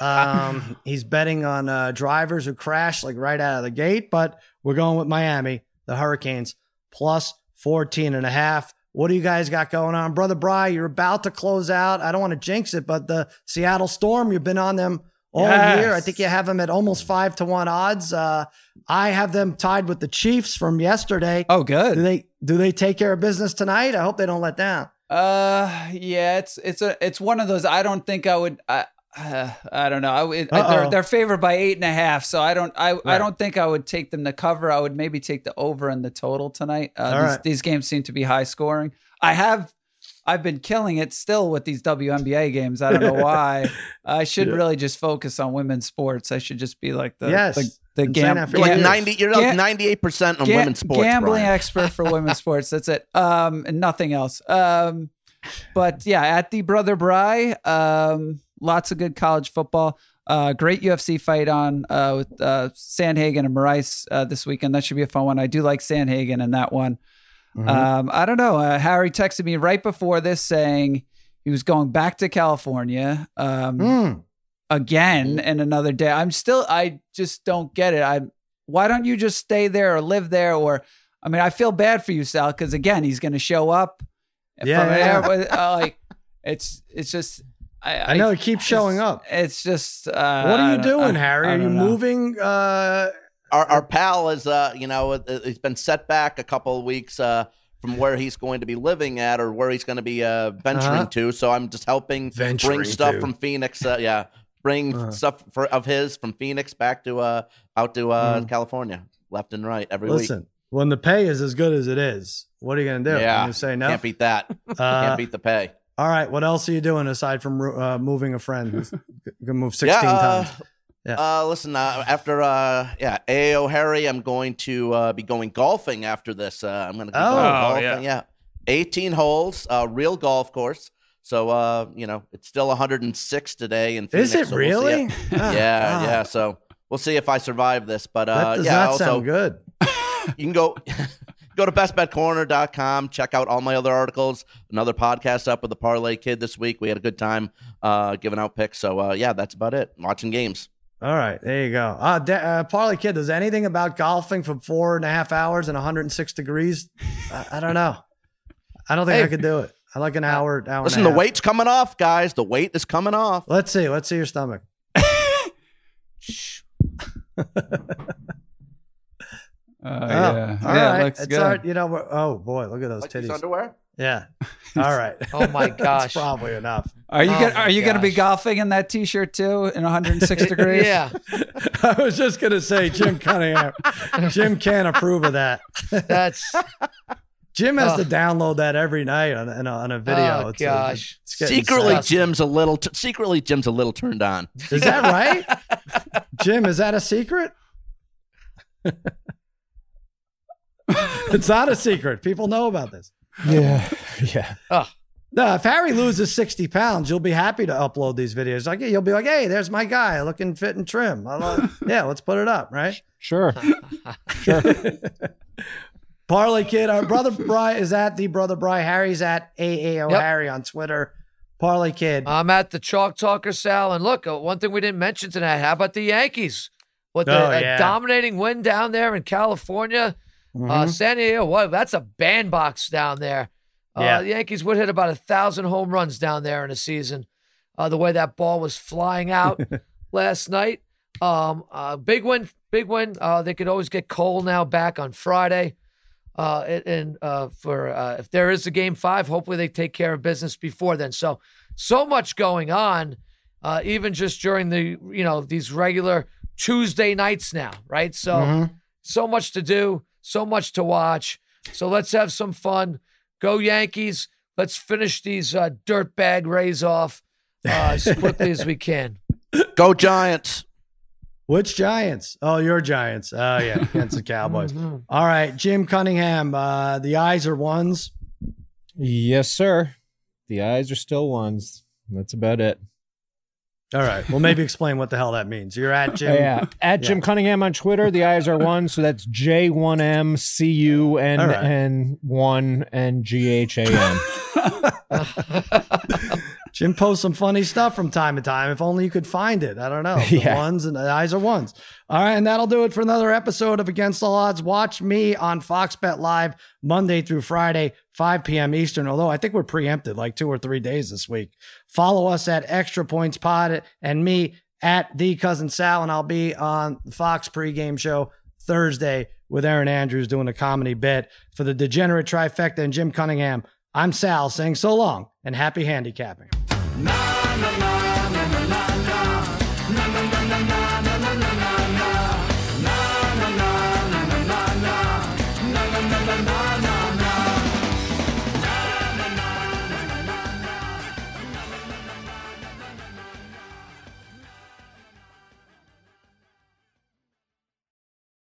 Um, he's betting on uh, drivers who crash like right out of the gate, but we're going with Miami, the Hurricanes, plus 14 and a half. What do you guys got going on? Brother Bry, you're about to close out. I don't want to jinx it, but the Seattle Storm, you've been on them all Yes. year. I think you have them at almost five to one odds. Uh, I have them tied with the Chiefs from yesterday. Oh, good. Do they do they take care of business tonight? I hope they don't let down. Uh, yeah, it's it's a it's one of those. I don't think I would. I uh, [SIGHS] I don't know. I, they're they're favored by eight and a half, so I don't I I don't think I would take them to cover. I would maybe take the over and the total tonight. Uh, these, right. these games seem to be high scoring. I have. I've been killing it still with these WNBA games. I don't know [LAUGHS] why. I should Yeah. really just focus on women's sports. I should just be like the Yes. the, the gam- You're like 90. You're like 98 percent on women's sports. Gambling Brian. [LAUGHS] expert for women's sports. That's it. Um, and nothing else. Um, but yeah, at the brother Bry, um, lots of good college football. Uh, great UFC fight on uh, with uh, Sandhagen and Moraes uh, this weekend. That should be a fun one. I do like Sandhagen in that one. Mm-hmm. Um, I don't know. Uh, Harry texted me right before this saying he was going back to California. Um, Mm. again in another day. I'm still I just don't get it. I why don't you just stay there or live there or I mean I feel bad for you Sal because again he's going to show up Yeah, from yeah, there, [LAUGHS] but, uh, like it's it's just I, I know it keeps showing up. It's just uh, What are you doing, I- Harry? I Are you know. moving? Uh, our, our pal is uh you know it- it's been set back a couple of weeks uh from where he's going to be living at or where he's going to be uh venturing Uh-huh. to so i'm just helping Venturing bring stuff to. from phoenix uh, yeah bring Uh-huh. stuff for, of his from phoenix back to uh out to uh Mhm. california left and right every listen, when the pay is as good as it is, what are you going to do? Yeah. You gonna say no. can't beat that Uh, can't beat the pay all right. What else are you doing aside from uh, moving a friend who's going to move 16 yeah, uh, times? Yeah. Uh, listen, uh, after uh, yeah, AO Harry, I'm going to uh, be going golfing after this. Uh, I'm going to go Oh. going Oh, golfing. Yeah. 18 holes, uh, real golf course. So uh, you know, it's still 106 today in Phoenix. Is it so we'll see really? Oh, [LAUGHS] yeah, God. yeah. So we'll see if I survive this. But That uh, does yeah, not also sound good. [LAUGHS] you can go [LAUGHS] go to bestbetcorner.com check out all my other articles another podcast up with the parlay kid this week we had a good time uh giving out picks so uh yeah that's about it watching games All right, there you go. Uh, da- uh, Parlay Kid, does anything about golfing for four and a half hours and 106 degrees? I, I don't know. I don't think Hey. I could do it. I like an hour, hour. listen the weight's coming off guys the weight is coming off Let's see. Let's see your stomach. [LAUGHS] [LAUGHS] Uh, Oh, yeah, all yeah, right. it's good. all right. You know, we're, oh boy, look at those like these titties. underwear Yeah. [LAUGHS] All right. [LAUGHS] Oh my [LAUGHS] That's gosh. probably enough. Are you Oh gonna, are you going to be golfing in that t-shirt too in 106 degrees? yeah, I was just gonna say Jim Cunningham. Jim can't approve of that. that's Jim has Oh. to download that every night on, on, a, on a video. Oh, It's- gosh. it's Secretly, sad. Jim's a little. T- secretly, Jim's a little turned on. Is that right? Jim, is that a secret? [LAUGHS] it's not a secret. People know about this. Yeah, [LAUGHS] yeah. No, if Harry loses 60 pounds, you'll be happy to upload these videos. Like, you'll be like, hey, there's my guy looking fit and trim. I love- [LAUGHS] yeah, let's put it up, right? Sure. Sure. Parlay Kid, our brother Bry is at the brother Bry. Harry's at AAO Yep. Harry on Twitter. Parlay Kid. I'm at the Chalk Talker, Sal. And look, uh, one thing we didn't mention tonight how about the Yankees? With the Oh, a yeah. dominating win down there in California. Uh, Mhm. San Diego, what? That's a bandbox down there. Uh, Yeah. The Yankees would hit about a thousand home runs down there in a season. Uh, the way that ball was flying out [LAUGHS] last night. Um, uh, big win, big win. Uh, they could always get Cole now back on Friday. Uh, and- uh, for uh, if there is a game five, hopefully they take care of business before then. So, so much going on, uh, even just during the you know these regular Tuesday nights now, right? So, Mhm. so much to do, so much to watch. So let's have some fun. Go Yankees. Let's finish these uh, dirtbag Rays off uh, as [LAUGHS] quickly as we can. Go Giants. Which Giants? Oh, your Giants. Oh, yeah, against the Cowboys. [LAUGHS] Mhm. All right, Jim Cunningham. Uh, the eyes are ones. yes, sir. The eyes are still ones. That's about it. All right. Well, maybe explain what the hell that means. You're at Jim. [LAUGHS] yeah. At Jim Cunningham on Twitter, the eyes are one. So that's J one M C U N All right. N one and G H A M. [LAUGHS] Jim posts some funny stuff from time to time. If only you could find it. I don't know. [LAUGHS] The Yeah. ones and the eyes are ones. All right, and that'll do it for another episode of Against All Odds. Watch me on Fox Bet Live Monday through Friday, 5 p.m. Eastern. Although I think we're preempted like two or three days this week. Follow us at Extra Points Pod and me at the cousin Sal, and I'll be on the Fox pregame show Thursday with Erin Andrews doing a comedy bit for the Degenerate Trifecta and Jim Cunningham. I'm Sal saying so long and happy handicapping. Na na na